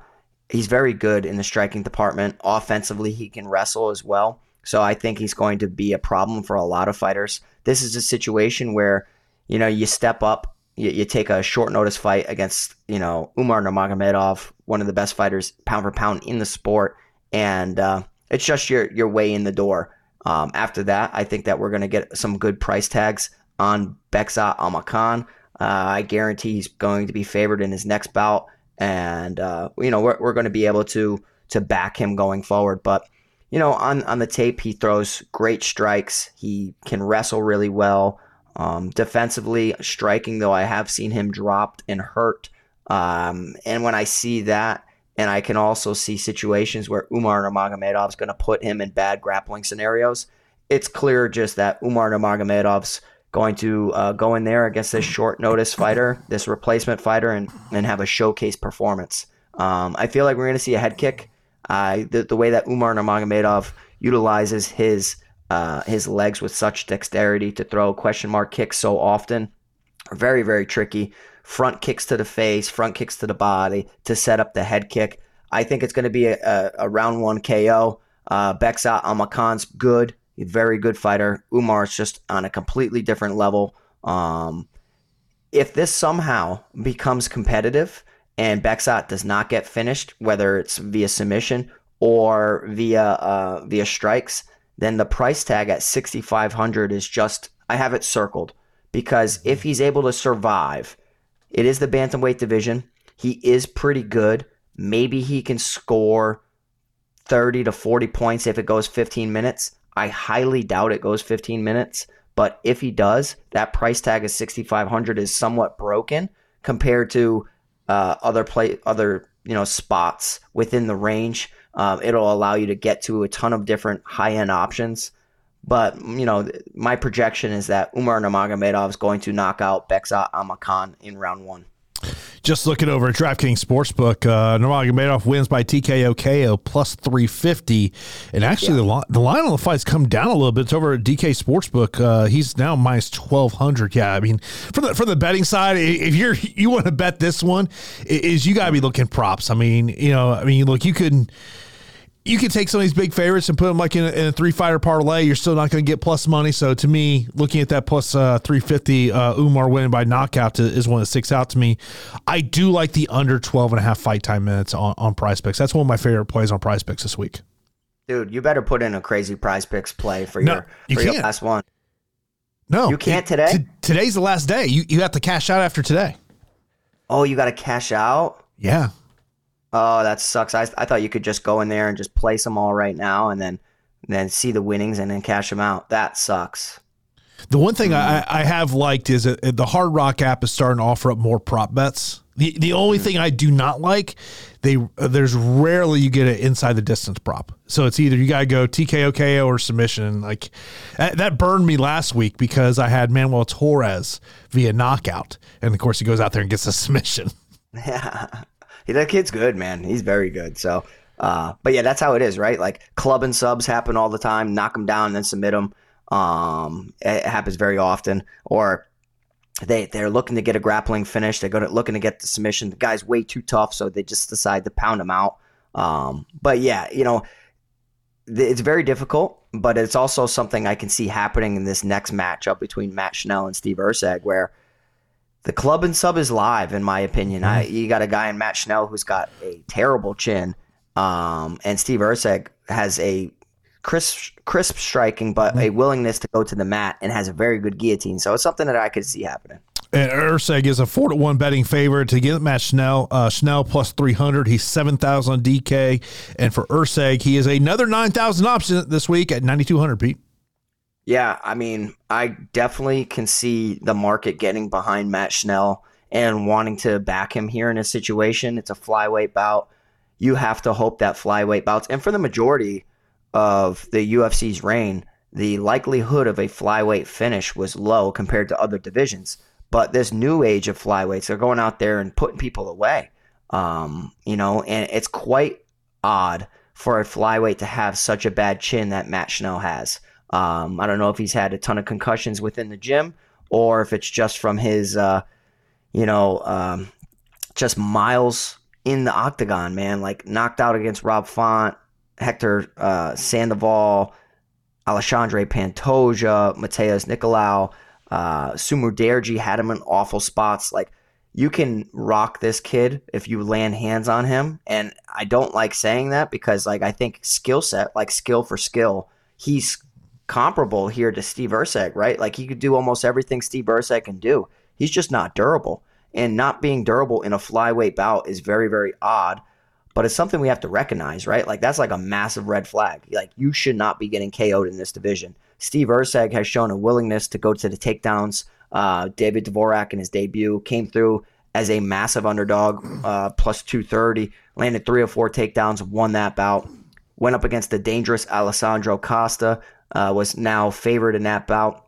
he's very good in the striking department. Offensively, he can wrestle as well. So I think he's going to be a problem for a lot of fighters. This is a situation where, you know, you step up, you, you take a short notice fight against, you know, Umar Nurmagomedov, one of the best fighters pound for pound in the sport, and uh, it's just your your way in the door. Um, after that, I think that we're going to get some good price tags on Bekzat Almakhan. Uh, I guarantee he's going to be favored in his next bout and uh, you know we're, we're going to be able to to back him going forward. But you know on on the tape he throws great strikes. He can wrestle really well. Um, defensively, striking though, I have seen him dropped and hurt. Um, and when I see that, and I can also see situations where Umar Nurmagomedov is going to put him in bad grappling scenarios. It's clear just that Umar Nurmagomedov's going to uh, go in there against this short notice fighter, this replacement fighter, and, and have a showcase performance. Um, I feel like we're going to see a head kick. Uh, the, the way that Umar Nurmagomedov utilizes his uh, his legs with such dexterity to throw question mark kicks so often very very tricky. Front kicks to the face, front kicks to the body to set up the head kick. I think it's going to be a, a, a round one KO. Uh, Bekzat Almakhan's good very good fighter. Umar is just on a completely different level. Um, if this somehow becomes competitive and Bekzat does not get finished, whether it's via submission or via uh, via strikes, then the price tag at 6500 is just I have it circled because if he's able to survive, it is the bantamweight division. He is pretty good. Maybe he can score 30 to 40 points if it goes 15 minutes. I highly doubt it goes 15 minutes, but if he does, that price tag of 6500 is somewhat broken compared to uh, other play other, you know, spots within the range. Um, it'll allow you to get to a ton of different high-end options. But you know, my projection is that Umar Nurmagomedov is going to knock out Bekzat Almakhan in round one. Just looking over at DraftKings Sportsbook, uh, Nurmagomedov wins by TKO KO plus 350. And actually, yeah. the, line, the line on the fight's come down a little bit. It's over at DK Sportsbook. Uh, he's now minus 1200. Yeah, I mean, for the for the betting side, if you're you want to bet this one, is you got to be looking props. I mean, you know, I mean, look, you could you can take some of these big favorites and put them like in a, in a three fighter parlay. You're still not going to get plus money. So to me, looking at that plus, uh, 350, uh, Umar winning by knockout to, is one that sticks out to me. I do like the under 12 and a half fight time minutes on, on PrizePicks. That's one of my favorite plays on PrizePicks this week. Dude, you better put in a crazy PrizePicks play for no, your, you for can't. your last one. No, you can't today. T- today's the last day. You, you have to cash out after today. Oh, you got to cash out? Yeah. Oh, that sucks. I, I thought you could just go in there and just place them all right now and then then see the winnings and then cash them out. That sucks. The one thing I, mm. I have liked is that uh, the Hard Rock app is starting to offer up more prop bets. The the only mm. thing I do not like, they uh, there's rarely you get an inside the distance prop. So it's either you gotta go TKO KO or submission. Like that, that burned me last week because I had Manuel Torres via knockout, and of course he goes out there and gets a submission. Yeah that kid's good, man. He's very good. So, uh, but yeah, that's how it is, right? Like club and subs happen all the time. Knock them down and then submit them. Um, it happens very often. Or they they're looking to get a grappling finish. They're going to looking to get the submission. The guy's way too tough, so they just decide to pound him out. Um, but yeah, you know, it's very difficult. But it's also something I can see happening in this next matchup between Matt Schnell and Steve Erceg, where the club and sub is live, in my opinion. I, mm-hmm. you got a guy in Matt Schnell who's got a terrible chin, um, and Steve Erceg has a crisp, crisp striking, but a mm-hmm. willingness to go to the mat and has a very good guillotine. So it's something that I could see happening. And Erceg is a four to one betting favorite to get Matt Schnell. Uh, Schnell plus three hundred. He's seven thousand DK, and for Erceg, he is another nine thousand option this week at ninety two hundred. Pete. Yeah, I mean, I definitely can see the market getting behind Matt Schnell and wanting to back him here in a situation. It's a flyweight bout. You have to hope that flyweight bouts, and for the majority of the UFC's reign, the likelihood of a flyweight finish was low compared to other divisions. But this new age of flyweights, they're going out there and putting people away. Um, you know, and it's quite odd for a flyweight to have such a bad chin that Matt Schnell has. Um, I don't know if he's had a ton of concussions within the gym or if it's just from his, uh, you know, um, just miles in the octagon, man. Like knocked out against Rob Font, Hector uh, Sandoval, Alexandre Pantoja, Matheus Nicolau, uh, Su Mudaerji had him in awful spots. Like you can rock this kid if you land hands on him. And I don't like saying that because like I think skill set, like skill for skill, he's comparable here to Steve Erceg, right? Like he could do almost everything Steve Erceg can do. He's just not durable. And not being durable in a flyweight bout is very, very odd. But it's something we have to recognize, right? Like that's like a massive red flag. Like you should not be getting KO'd in this division. Steve Erceg has shown a willingness to go to the takedowns. Uh, David Dvorak in his debut came through as a massive underdog, uh, plus 230, landed three or four takedowns, won that bout. Went up against the dangerous Alessandro Costa, uh, was now favored in that bout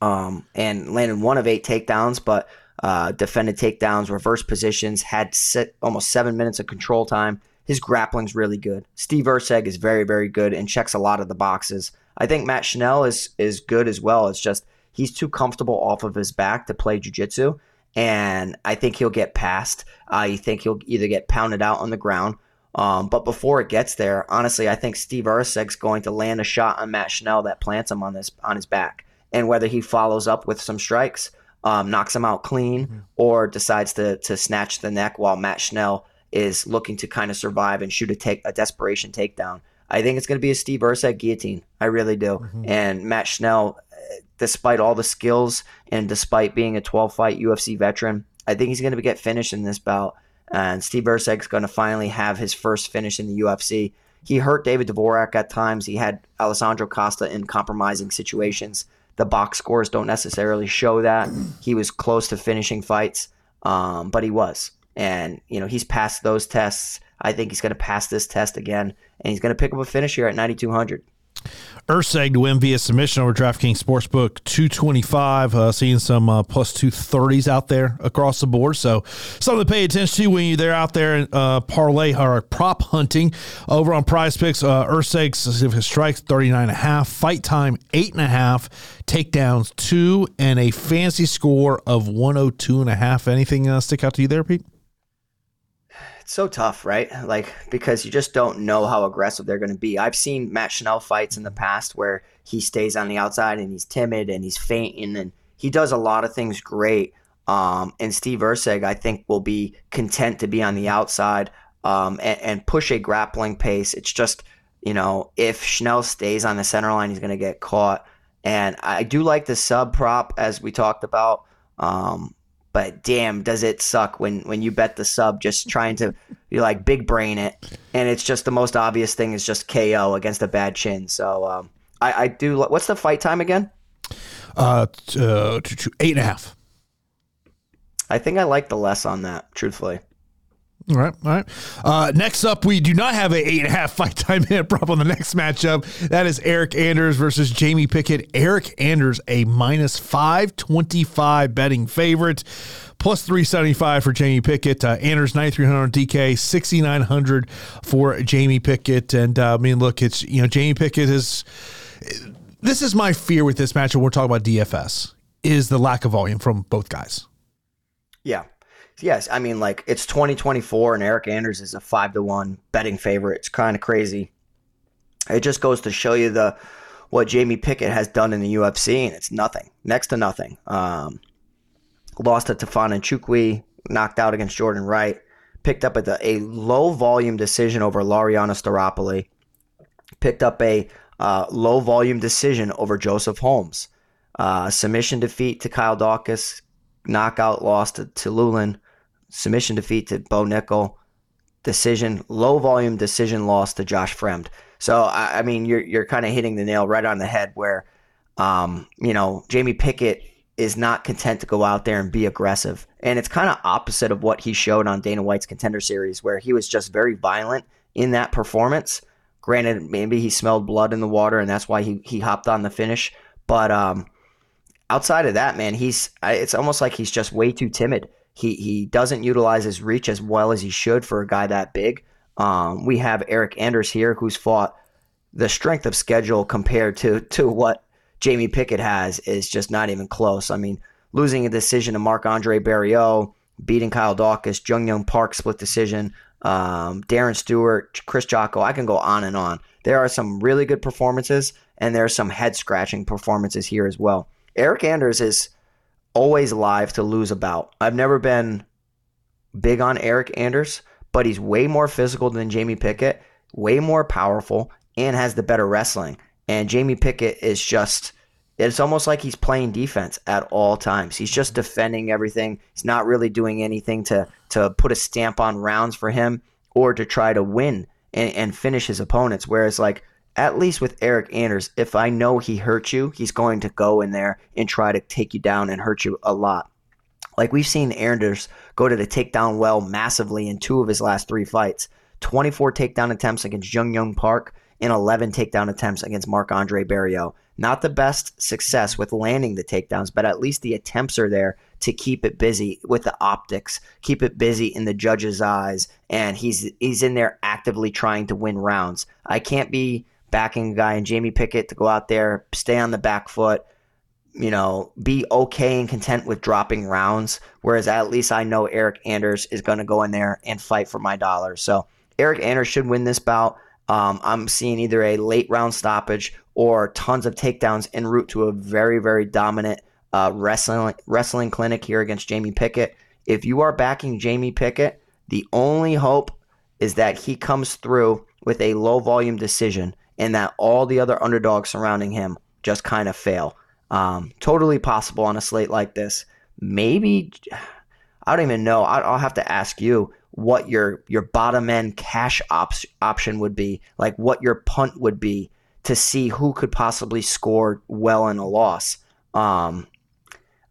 um, and landed one of eight takedowns, but uh, defended takedowns, reverse positions, had set, almost seven minutes of control time. His grappling's really good. Steve Erceg is very, very good and checks a lot of the boxes. I think Matt Schnell is is good as well. It's just he's too comfortable off of his back to play jiu-jitsu, and I think he'll get passed. I think he'll either get pounded out on the ground Um, but before it gets there, honestly, I think Steve Erceg's going to land a shot on Matt Schnell that plants him on this on his back, and whether he follows up with some strikes, um, knocks him out clean, mm-hmm. or decides to to snatch the neck while Matt Schnell is looking to kind of survive and shoot a take a desperation takedown. I think it's going to be a Steve Erceg guillotine. I really do. Mm-hmm. And Matt Schnell, despite all the skills and despite being a 12 fight UFC veteran, I think he's going to get finished in this bout. And Steve Erceg's going to finally have his first finish in the UFC. He hurt David Dvorak at times. He had Alessandro Costa in compromising situations. The box scores don't necessarily show that. He was close to finishing fights, um, but he was. And, you know, he's passed those tests. I think he's going to pass this test again, and he's going to pick up a finish here at 9,200. Erceg to win via submission over DraftKings Sportsbook 225. Uh, seeing some uh, plus 230s out there across the board. So something to pay attention to when you're out there uh, parlay or prop hunting over on PrizePicks. Uh, Erceg strikes 39.5, fight time 8.5, takedowns 2, and a fancy score of 102.5. Anything uh, stick out to you there, Pete? So tough, right? Like because you just don't know how aggressive they're going to be. I've seen Matt Schnell fights in the past where he stays on the outside and he's timid and he's fainting and he does a lot of things great. Um, and Steve Erceg, I think, will be content to be on the outside um, and, and push a grappling pace. It's just you know if Schnell stays on the center line, he's going to get caught. And I do like the sub prop as we talked about. Um, but damn, does it suck when when you bet the sub just trying to you like big brain it, and it's just the most obvious thing is just KO against a bad chin. So um, I, I do. What's the fight time again? Uh, uh, eight and a half. I think I like the less on that, truthfully. All right, all right. Uh, next up, we do not have an eight and a half fight time hit prop on the next matchup. That is Eryk Anders versus Jamie Pickett. Eryk Anders, a minus five twenty five betting favorite, plus three seventy five for Jamie Pickett. Uh, Anders ninety three hundred DK, sixty nine hundred for Jamie Pickett. And uh, I mean, look, it's you know Jamie Pickett is. This is my fear with this matchup. We're talking about DFS is the lack of volume from both guys. Yeah, yes, I mean like it's 2024 and Eryk Anders is a five to one betting favorite. It's kind of crazy. It just goes to show you the what Jamie Pickett has done in the UFC, and it's nothing, next to nothing. Um, lost to Tafon Nchukwi, knocked out against Jordan Wright, picked up a, a low volume decision over Laureano Staropoli, picked up a uh, low volume decision over Joseph Holmes, uh, submission defeat to Kyle Daukaus, knockout loss to, to Lulin, submission defeat to Bo Nickal, decision, low volume decision loss to Josh Fremd. So I, I mean, you're you're kind of hitting the nail right on the head where, um, you know, Jamie Pickett is not content to go out there and be aggressive, and it's kind of opposite of what he showed on Dana White's Contender Series, where he was just very violent in that performance. Granted, maybe he smelled blood in the water, and that's why he he hopped on the finish. But um, outside of that, man, he's it's almost like he's just way too timid. He he doesn't utilize his reach as well as he should for a guy that big. Um, we have Eryk Anders here, who's fought the strength of schedule compared to to what Jamie Pickett has is just not even close. I mean, losing a decision to Marc Andre Barriault, beating Kyle Daukaus, Jun Yong Park split decision, um, Darren Stewart, Krzysztof Jotko. I can go on and on. There are some really good performances, and there are some head scratching performances here as well. Eryk Anders is always live to lose about. I've never been big on Eryk Anders, but he's way more physical than Jamie Pickett, way more powerful, and has the better wrestling. And Jamie Pickett is just it's almost like he's playing defense at all times. He's just defending everything. He's not really doing anything to to put a stamp on rounds for him or to try to win and, and finish his opponents. Whereas like at least with Eryk Anders, if I know he hurt you, he's going to go in there and try to take you down and hurt you a lot. Like we've seen Anders go to the takedown well massively in two of his last three fights 24 takedown attempts against Jun Yong Park and 11 takedown attempts against Marc Andre Barriault. Not the best success with landing the takedowns, but at least the attempts are there to keep it busy with the optics, keep it busy in the judge's eyes, and he's he's in there actively trying to win rounds. I can't be backing a guy and Jamie Pickett to go out there, stay on the back foot, you know, be okay and content with dropping rounds. Whereas at least I know Eryk Anders is going to go in there and fight for my dollars. So Eryk Anders should win this bout. Um, I'm seeing either a late round stoppage or tons of takedowns en route to a very, very dominant uh, wrestling wrestling clinic here against Jamie Pickett. If you are backing Jamie Pickett, the only hope is that he comes through with a low volume decision and that all the other underdogs surrounding him just kind of fail. Um, totally possible on a slate like this. Maybe I don't even know. I'll have to ask you what your your bottom end cash ops option would be, like what your punt would be to see who could possibly score well in a loss. Um,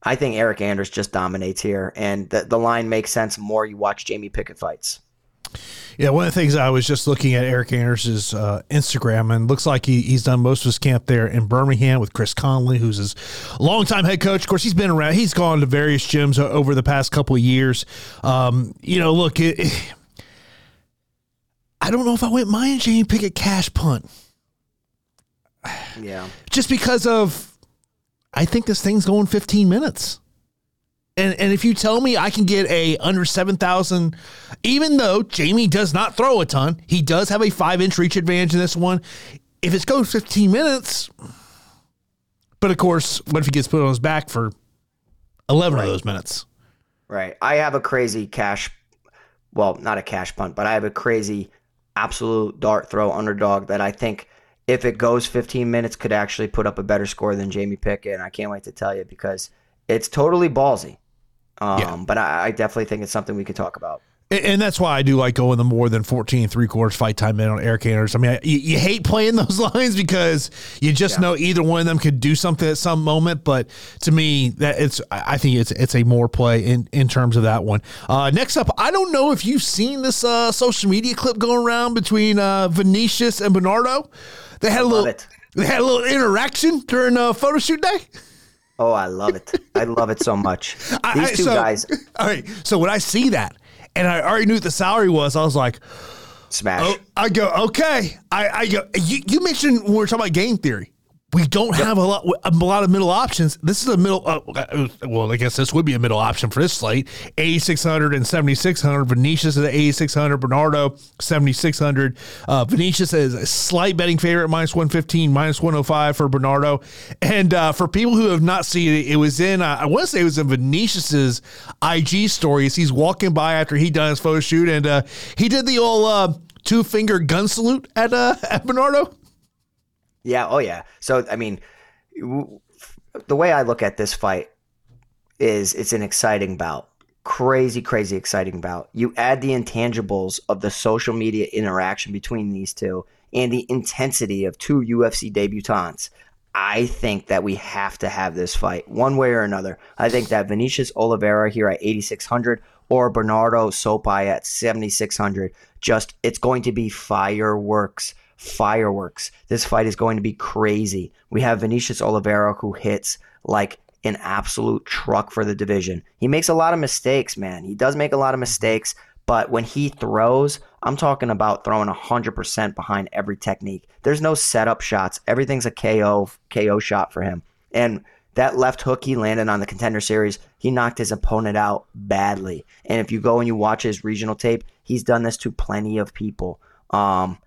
I think Eryk Anders just dominates here, and the the line makes sense more you watch Jamie Pickett fights. Yeah, one of the things I was just looking at Eryk Anders' uh, Instagram, and looks like he, he's done most of his camp there in Birmingham with Chris Conley, who's his longtime head coach. Of course, he's been around. He's gone to various gyms over the past couple of years. Um, you know, look, it, it, I don't know if I went my and Jamie Pickett cash punt. Yeah, just because of, I think this thing's going 15 minutes. And and if you tell me I can get a under seven thousand, even though Jamie does not throw a ton, he does have a five inch reach advantage in this one. If it's goes fifteen minutes, but of course, what if he gets put on his back for eleven right. of those minutes? Right. I have a crazy cash, well, not a cash punt, but I have a crazy absolute dart throw underdog that I think if it goes 15 minutes could actually put up a better score than Jamie Pickett. And I can't wait to tell you because it's totally ballsy. Um, yeah. But I, I, definitely think it's something we could talk about. And that's why I do like going the more than 14 three quarters fight time in on Eryk Anders. I mean, you, you, hate playing those lines because you just yeah. know either one of them could do something at some moment. But to me, that it's I think it's it's a more play in, in terms of that one. Uh, next up, I don't know if you've seen this uh, social media clip going around between uh, Vinicius and Bernardo. They had a little it. they had a little interaction during a photo shoot day. Oh, I love it. I love it so much. These I, two so, guys. All right. So when I see that, and I already knew what the salary was, I was like, smash. Oh, I go, okay. I, I go, you, you mentioned when we are talking about game theory we don't have a lot a lot of middle options. This is a middle. Uh, uh well, I guess this would be a middle option for this slate. 8600 and 7600. Vinicius is at 8600. Bernardo 7600. Uh, Vinicius is a slight betting favorite, minus 115, minus 105 for Bernardo. And uh, for people who have not seen it, it was in. Uh, I want to say it was in Vinicius's IG stories. He's walking by after he done his photo shoot, and uh, he did the old uh, two finger gun salute at at Bernardo. Yeah. Oh, yeah. So, I mean, the way I look at this fight is it's an exciting bout. Crazy, crazy exciting bout. You add the intangibles of the social media interaction between these two and the intensity of two UFC debutants. I think that we have to have this fight one way or another. I think that Vinicius Oliveira here at 8,600 or Bernardo Sopaj at 7,600, just it's going to be fireworks fireworks. This fight is going to be crazy. We have Vinicius Oliveira who hits like an absolute truck for the division. He makes a lot of mistakes, man. He does make a lot of mistakes, but when he throws, I'm talking about throwing 100% behind every technique. There's no setup shots. Everything's a KO KO shot for him. And that left hook he landed on the contender series, he knocked his opponent out badly. And if you go and you watch his regional tape, he's done this to plenty of people. Um,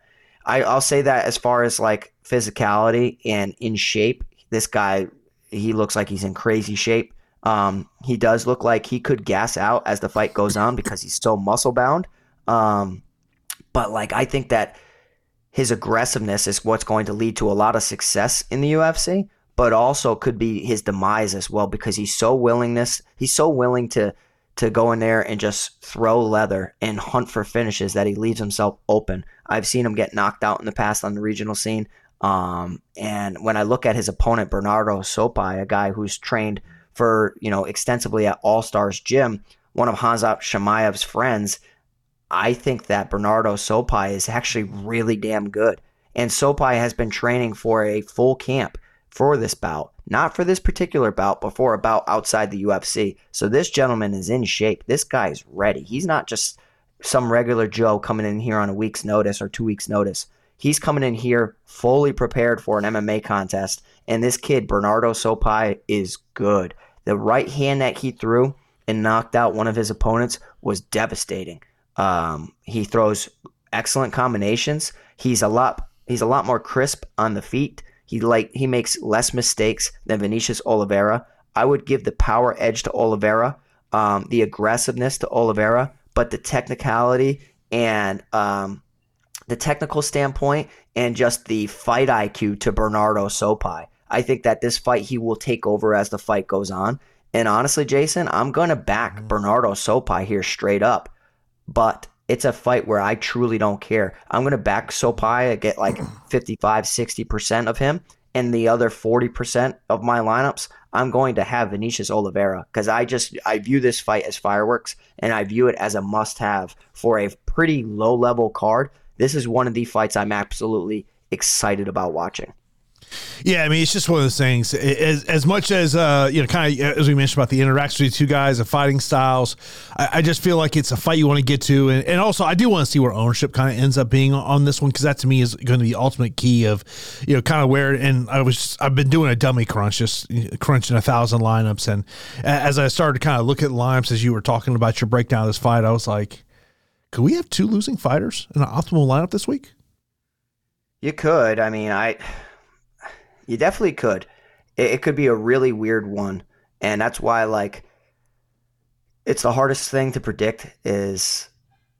I, I'll say that as far as like physicality and in shape, this guy he looks like he's in crazy shape. Um, he does look like he could gas out as the fight goes on because he's so muscle bound. Um, but like I think that his aggressiveness is what's going to lead to a lot of success in the UFC, but also could be his demise as well because he's so willingness he's so willing to to go in there and just throw leather and hunt for finishes that he leaves himself open. I've seen him get knocked out in the past on the regional scene. Um, and when I look at his opponent, Bernardo Sopaj, a guy who's trained for, you know, extensively at All Stars Gym, one of Khamzat Chimaev's friends, I think that Bernardo Sopaj is actually really damn good. And Sopaj has been training for a full camp for this bout. Not for this particular bout, but for a bout outside the UFC. So this gentleman is in shape. This guy is ready. He's not just some regular Joe coming in here on a week's notice or two weeks' notice. He's coming in here fully prepared for an MMA contest. And this kid, Bernardo Sopaj, is good. The right hand that he threw and knocked out one of his opponents was devastating. Um, he throws excellent combinations. He's a lot he's a lot more crisp on the feet. He like he makes less mistakes than Vinicius Oliveira. I would give the power edge to Oliveira, um, the aggressiveness to Oliveira, but the technicality and um, the technical standpoint and just the fight IQ to Bernardo Sopaj. I think that this fight he will take over as the fight goes on. And honestly, Jason, I'm going to back mm-hmm. Bernardo Sopaj here straight up. But it's a fight where I truly don't care. I'm going to back Sopaj, get like 55, 60% of him. And the other 40% of my lineups, I'm going to have Vinicius Oliveira because I just I view this fight as fireworks and I view it as a must have for a pretty low level card. This is one of the fights I'm absolutely excited about watching. Yeah, I mean, it's just one of those things. As, as much as uh, you know, kind of as we mentioned about the interaction between two guys, the fighting styles, I, I, just feel like it's a fight you want to get to, and, and also I do want to see where ownership kind of ends up being on this one because that to me is going to be the ultimate key of you know kind of where. And I was I've been doing a dummy crunch, just crunching a thousand lineups, and as I started to kind of look at lineups as you were talking about your breakdown of this fight, I was like, could we have two losing fighters in an optimal lineup this week? You could. I mean, I you definitely could. It, it could be a really weird one, and that's why like it's the hardest thing to predict is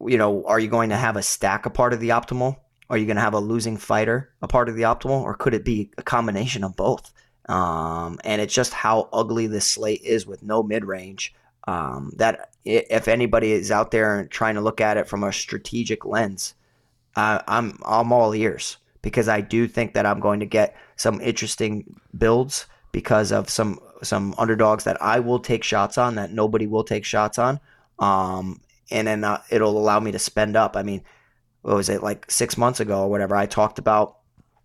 you know are you going to have a stack a part of the optimal? Are you going to have a losing fighter a part of the optimal? Or could it be a combination of both? Um, and it's just how ugly this slate is with no mid-range. Um, that if anybody is out there and trying to look at it from a strategic lens I'm I'm all ears because I do think that I'm going to get some interesting builds because of some some underdogs that I will take shots on that nobody will take shots on. Um, and then uh, it'll allow me to spend up. I mean, what was it like six months ago or whatever? I talked about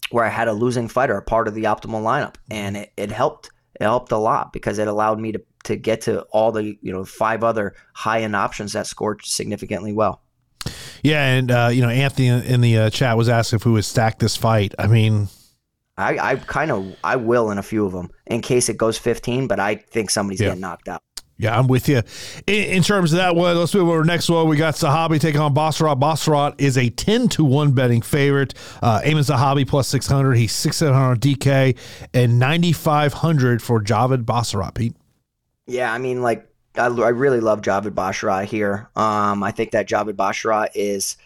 where I had a losing fighter, a part of the optimal lineup, and it, it helped. It helped a lot because it allowed me to to get to all the you know five other high end options that scored significantly well. Yeah, and uh, you know, Anthony in the uh, chat was asked if we would stack this fight. I mean, I, I kind of I will in a few of them in case it goes 15, but I think somebody's yeah. getting knocked out. Yeah, I'm with you. In, in, terms of that one, let's move over to next one. We got Zahabi taking on Basharat. Basharat is a 10 to 1 betting favorite. Uh, Aiemann Zahabi plus 600. He's 600 DK and 9,500 for Javid Basharat, Pete. Yeah, I mean, like I, I really love Javid Basharat here. Um, I think that Javid Basharat is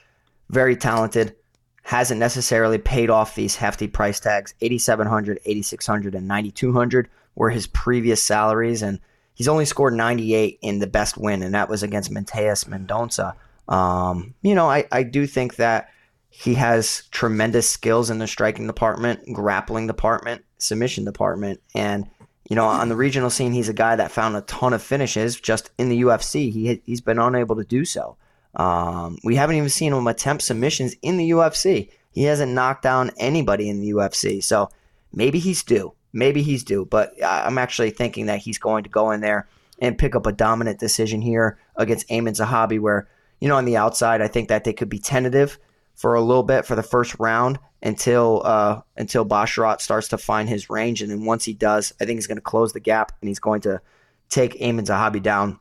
very talented. Hasn't necessarily paid off these hefty price tags. 8700 8600 and 9200 were his previous salaries. And he's only scored 98 in the best win, and that was against Mateus Mendonça. Um, you know, I, I do think that he has tremendous skills in the striking department, grappling department, submission department, and you know, on the regional scene, he's a guy that found a ton of finishes. Just in the UFC, he he's been unable to do so. Um, we haven't even seen him attempt submissions in the UFC. He hasn't knocked down anybody in the UFC. So maybe he's due. Maybe he's due. But I'm actually thinking that he's going to go in there and pick up a dominant decision here against Aiemann Zahabi, where, you know, on the outside, I think that they could be tentative for a little bit for the first round until uh, until Basharat starts to find his range, and then once he does, I think he's going to close the gap and he's going to take Aiemann Zahabi down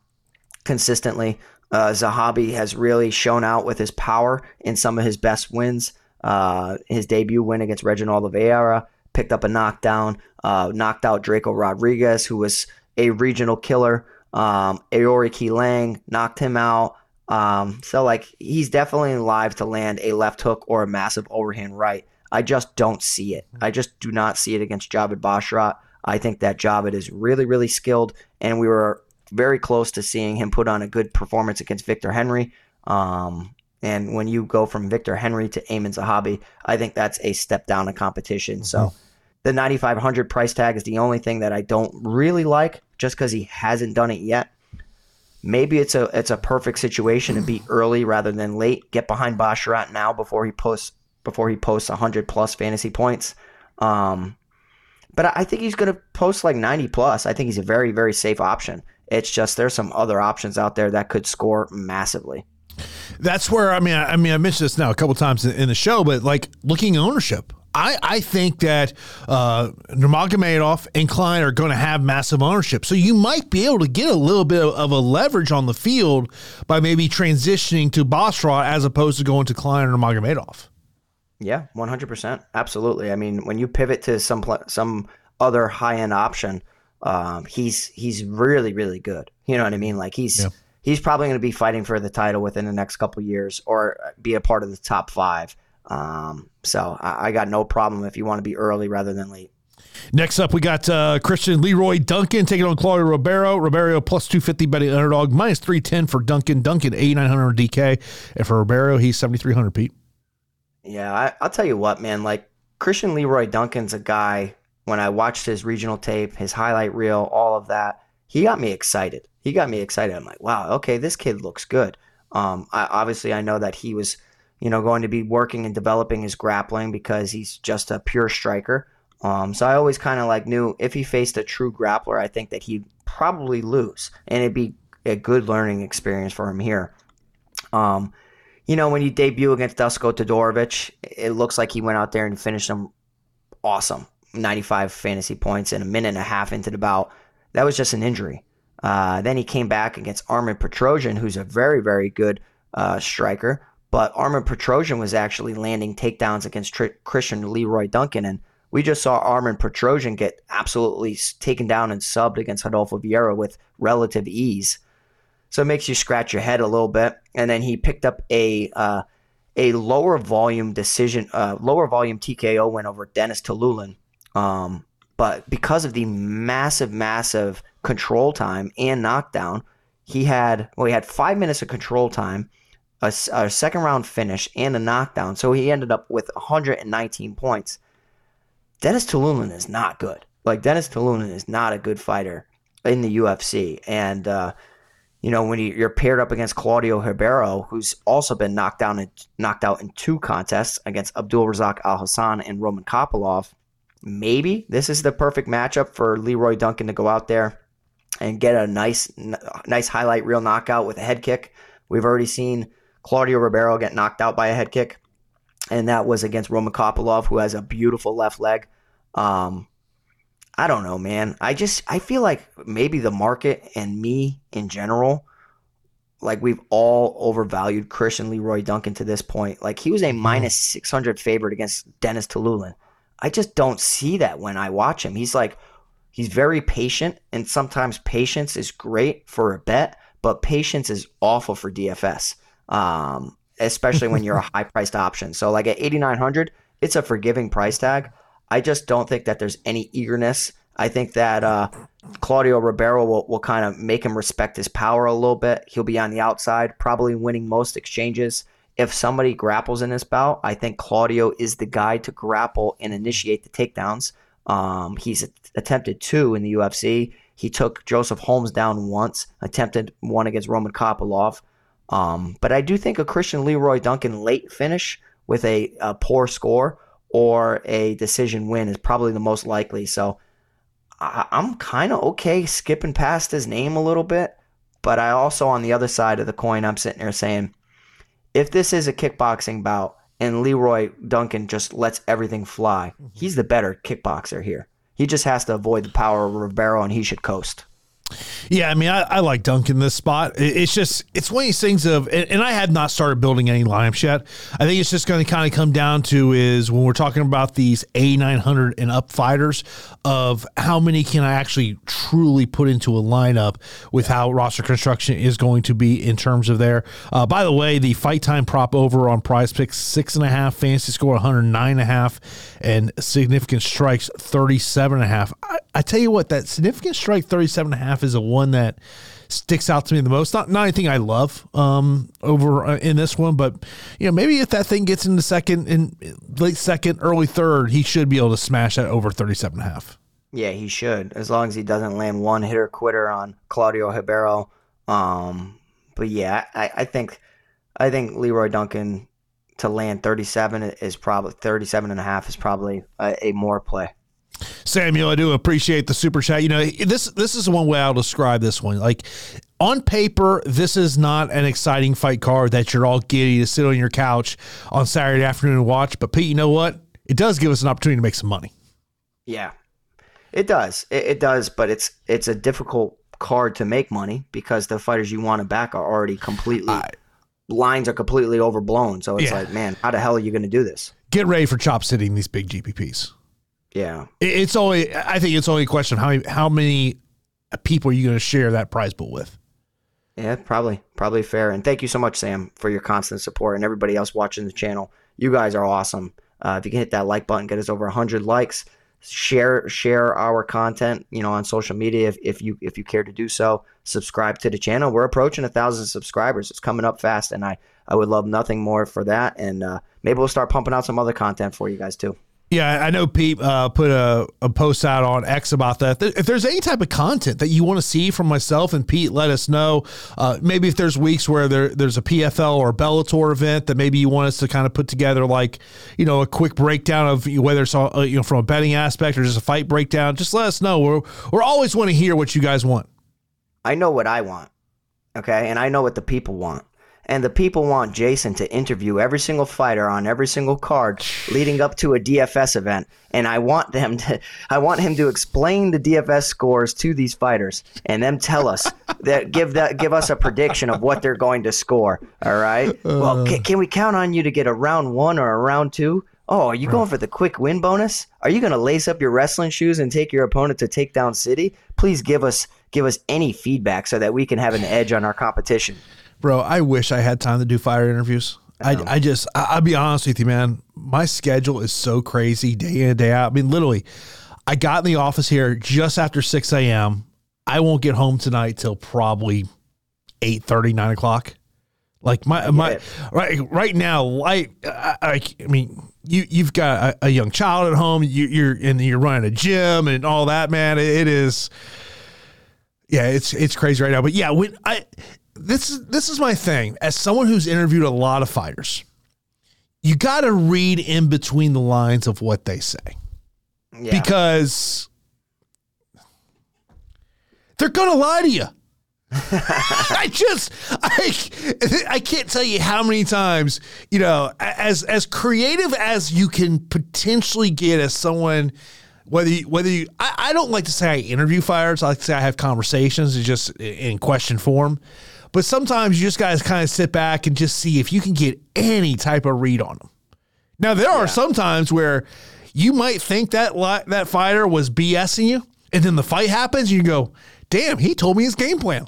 consistently. Uh, Zahabi has really shown out with his power in some of his best wins. Uh, his debut win against Reginald Oliveira picked up a knockdown, uh, knocked out Drako Rodriguez, who was a regional killer. Um, Aori Qileng knocked him out. Um, so like he's definitely live to land a left hook or a massive overhand right. I just don't see it. I just do not see it against Javid Basharat. I think that Javid is really, really skilled, and we were very close to seeing him put on a good performance against Victor Henry. Um, and when you go from Victor Henry to Aiemann Zahabi, I think that's a step down in competition. Mm-hmm. So the 9,500 price tag is the only thing that I don't really like just because he hasn't done it yet. Maybe it's a it's a perfect situation to be early rather than late. Get behind Basharat now before he posts before he posts 100 plus fantasy points. Um, but I think he's going to post like 90 plus. I think he's a very very safe option. It's just there's some other options out there that could score massively. That's where I mean I, I mean I mentioned this now a couple times in, the show, but like looking at ownership, I, I think that uh, Nurmagomedov and Klein are going to have massive ownership. So you might be able to get a little bit of, of a leverage on the field by maybe transitioning to Basharat as opposed to going to Klein or Nurmagomedov. Yeah, 100%. Absolutely. I mean, when you pivot to some some other high-end option, um, he's he's really really good. You know what I mean? Like he's yeah. he's probably going to be fighting for the title within the next couple years or be a part of the top 5. Um, so I, I got no problem if you want to be early rather than late. Next up, we got uh, Christian Leroy Duncan taking on Claudio Ribeiro. Ribeiro plus 250 betting underdog, minus 310 for Duncan. Duncan, 8,900 DK. And for Ribeiro, he's 7,300, Pete. Yeah, I, I'll tell you what, man. Like, Christian Leroy Duncan's a guy, when I watched his regional tape, his highlight reel, all of that, he got me excited. He got me excited. I'm like, wow, okay, this kid looks good. Um, I, obviously, I know that he was – you know, going to be working and developing his grappling because he's just a pure striker. Um, so I always kind of like knew if he faced a true grappler, I think that he'd probably lose, and it'd be a good learning experience for him here. Um, you know, when you debut against Dusko Todorovic, it looks like he went out there and finished him awesome, 95 fantasy points in a minute and a half into the bout. That was just an injury. Uh, then he came back against Armen Petrosyan, who's a very, very good uh, striker but Armen Petrosyan was actually landing takedowns against Tr- Christian Leroy Duncan. And we just saw Armen Petrosyan get absolutely taken down and subbed against Rodolfo Vieira with relative ease. So it makes you scratch your head a little bit. And then he picked up a uh, a lower volume decision, uh, lower volume TKO win over Denis Tiuliulin. Um, but because of the massive, massive control time and knockdown, he had well, he had five minutes of control time a, a second round finish, and a knockdown. So he ended up with 119 points. Denis Tiuliulin is not good. Like Denis Tiuliulin is not a good fighter in the UFC, and uh, you know when you're paired up against Claudio Ribeiro, who's also been knocked down and knocked out in two contests against Abdul Razak Alhassan and Roman Kopylov, maybe this is the perfect matchup for Leroy Duncan to go out there and get a nice, nice highlight reel knockout with a head kick. We've already seen Claudio Ribeiro get knocked out by a head kick, and that was against Roman Kopylov, who has a beautiful left leg. Um, I don't know, man. I just I feel like maybe the market and me in general, like we've all overvalued Christian Leroy Duncan to this point. Like he was a mm-hmm. minus six hundred favorite against Denis Tiuliulin. I just don't see that when I watch him. He's like he's very patient, and sometimes patience is great for a bet, but patience is awful for DFS um, especially when you're a high priced option. So like at 8,900, it's a forgiving price tag. I just don't think that there's any eagerness. I think that uh, Claudio Ribeiro will, will kind of make him respect his power a little bit. He'll be on the outside, probably winning most exchanges. If somebody grapples in this bout, I think Claudio is the guy to grapple and initiate the takedowns. Um, he's attempted two in the UFC. He took Joseph Holmes down once, attempted one against Roman Kopylov. Um, but I do think a Christian Leroy Duncan late finish with a, a poor score or a decision win is probably the most likely. So I, I'm kind of okay skipping past his name a little bit. But I also, on the other side of the coin, I'm sitting there saying, if this is a kickboxing bout and Leroy Duncan just lets everything fly, mm-hmm. he's the better kickboxer here. He just has to avoid the power of Ribeiro and he should coast. Yeah, I mean, I, I like Duncan this spot. it's just it's one of these things of, and, and, I had not started building any lineups yet. I think it's just going to kind of come down to is when we're talking about these A nine hundred and up fighters of how many can I actually truly put into a lineup with how roster construction is going to be in terms of there. Uh, by the way, the fight time prop over on PrizePicks six and a half, fantasy score one hundred nine and a half, and significant strikes thirty seven and a half. I, I tell you what, that significant strike thirty seven and a half is a one that sticks out to me the most. Not not anything I love um, over uh, in this one, but you know maybe if that thing gets in the second in late second, early third, he should be able to smash that over 37 and a half. Yeah, he should as long as he doesn't land one hitter quitter on Claudio Ribeiro. Um, but yeah, I, I think I think Leroy Duncan to land 37 is probably 37 and a half is probably a, a more play. Samuel, I do appreciate the super chat. You know, this this is one way I'll describe this one. Like on paper, this is not an exciting fight card that you're all giddy to sit on your couch on Saturday afternoon and watch. But Pete, you know what? it does give us an opportunity to make some money. Yeah, it does. It, it does, but it's it's a difficult card to make money because the fighters you want to back are already completely I- lines are completely overblown. So it's Yeah. like, man, how the hell are you going to do this? Get ready for chop sitting these big GPPs. Yeah, It's only, I think it's only a question of how many, how many people are you going to share that prize pool with? yeah, probably probably fair. And thank you so much, Sam, for your constant support and everybody else watching the channel. You guys are awesome. Uh, if you can hit that like button, get us over 100 likes. Share share our content, you know, on social media if, if you if you care to do so. Subscribe to the channel. We're approaching a thousand subscribers. It's coming up fast, and I I would love nothing more for that. And uh, maybe we'll start pumping out some other content for you guys too. Yeah, I know Pete uh, put a, a post out on X about that. If there's any type of content that you want to see from myself and Pete, let us know. Uh, maybe if there's weeks where there, there's a PFL or a Bellator event that maybe you want us to kind of put together, like you know, a quick breakdown of whether it's uh, you know from a betting aspect or just a fight breakdown. Just let us know. We're we're always want to hear what you guys want. I know what I want, okay, and I know what the people want. And the people want Jason to interview every single fighter on every single card leading up to a DFS event. And I want them to I want him to explain the DFS scores to these fighters and them tell us that give that give us a prediction of what they're going to score. All right. well, uh. can, can we count on you to get a round one or a round two? Oh, are you going for the quick win bonus? Are you going to lace up your wrestling shoes and take your opponent to Takedown City? Please give us give us any feedback so that we can have an edge on our competition. Bro, I wish I had time to do fire interviews. I, I just, I, I'll be honest with you, man. My schedule is so crazy day in and day out. I mean, literally, I got in the office here just after 6 a.m. I won't get home tonight till probably 8 30, 9 o'clock. Like my my right right now, like I, I, I mean, you you've got a, a young child at home. You, you're and you're running a gym and all that, man. It, it is, yeah, it's it's crazy right now. But yeah, when I this is this is my thing as someone who's interviewed a lot of fighters. You got to read in between the lines of what they say Yeah. because they're gonna lie to you. I just I I can't tell you how many times you know as as creative as you can potentially get as someone whether you, whether you I, I don't like to say I interview fighters I like to say I have conversations just in question form but sometimes you just guys kind of sit back and just see if you can get any type of read on them now there are some times where you might think that li- that fighter was BSing you and then the fight happens and you go damn he told me his game plan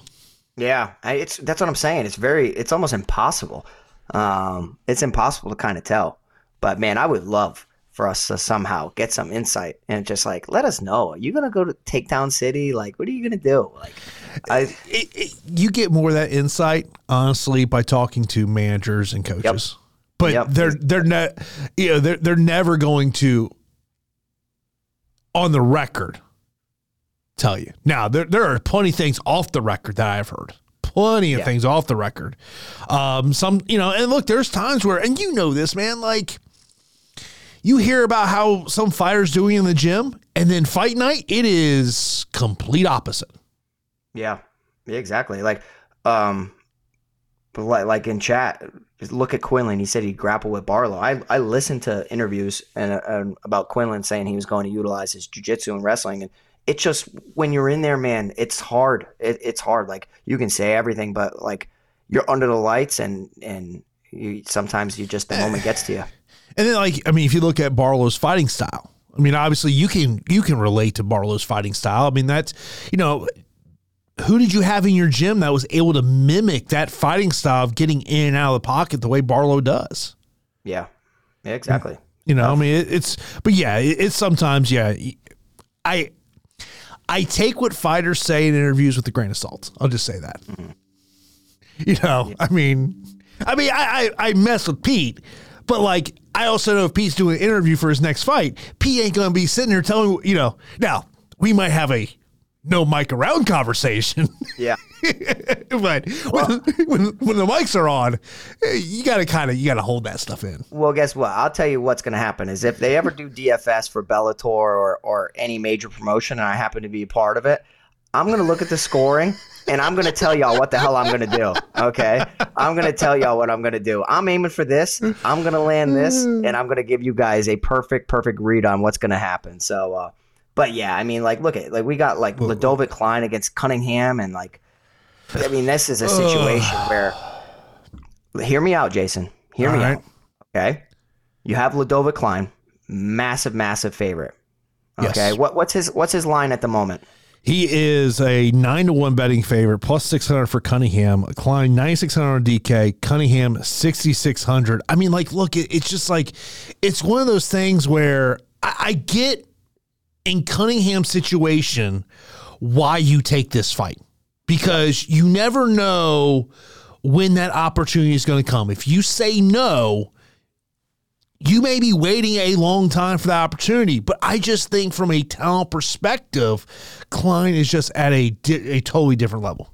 Yeah, I, it's that's what I'm saying. It's very, it's almost impossible. Um, it's impossible to kind of tell. But man, I would love for us to somehow get some insight and just like let us know. Are you gonna go to Takedown City? Like, what are you gonna do? Like, I it, it, you get more of that insight honestly by talking to managers and coaches. But Yep. they're they're not you know they're they're never going to on the record tell you. Now there there are plenty of things off the record that I've heard. Plenty of Yeah. things off the record. Um some you know and look there's times where and you know this man like you hear about how some fighters doing in the gym and then fight night it is complete opposite. Yeah, exactly. Like, um, like, like in chat, look at Quinlan. He said he grappled with Barlow. I I listened to interviews and, and about Quinlan saying he was going to utilize his jujitsu and wrestling, and it just when you're in there, man, it's hard. It, it's hard. Like you can say everything, but like you're under the lights, and and you, sometimes you just the moment gets to you. And then, like, I mean, if you look at Barlow's fighting style, I mean, obviously you can you can relate to Barlow's fighting style. I mean, that's you know, who did you have in your gym that was able to mimic that fighting style of getting in and out of the pocket the way Barlow does? Yeah, yeah, exactly. You know, I mean, it, it's but yeah, it, it's sometimes yeah, I I take what fighters say in interviews with a grain of salt. I'll just say that. Mm-hmm. You know, I mean, I mean, I, I I mess with Pete, but like I also know if Pete's doing an interview for his next fight, Pete ain't gonna be sitting there telling you know. Now we might have a no mic around conversation, Yeah. but when, when when the mics are on, you gotta kind of you gotta hold that stuff in. Well, guess what? I'll tell you what's going to happen is if they ever do DFS for Bellator or, or any major promotion, and I happen to be a part of it, I'm gonna look at the scoring and I'm gonna tell y'all what the hell I'm gonna do. Okay, I'm gonna tell y'all what I'm gonna do. I'm aiming for this. I'm gonna land this, and I'm gonna give you guys a perfect, perfect read on what's gonna happen. So, uh, but yeah, I mean, like, look at like we got like Ludovit Klein against Cunningham, and like, I mean, this is a situation where. Hear me out, Jason. Hear me All right. out. Okay, you have Ludovit Klein, massive, massive favorite. Okay, Yes. what what's his what's his line at the moment? He is a nine to one betting favorite, plus six hundred for Cunningham. Klein ninety six hundred on DK. Cunningham sixty six hundred. I mean, like, look, it, it's just like it's one of those things where I, I get in Cunningham's situation why you take this fight because you never know when that opportunity is going to come. If you say no, you may be waiting a long time for that opportunity. But I just think from a talent perspective, Klein is just at a di- a totally different level.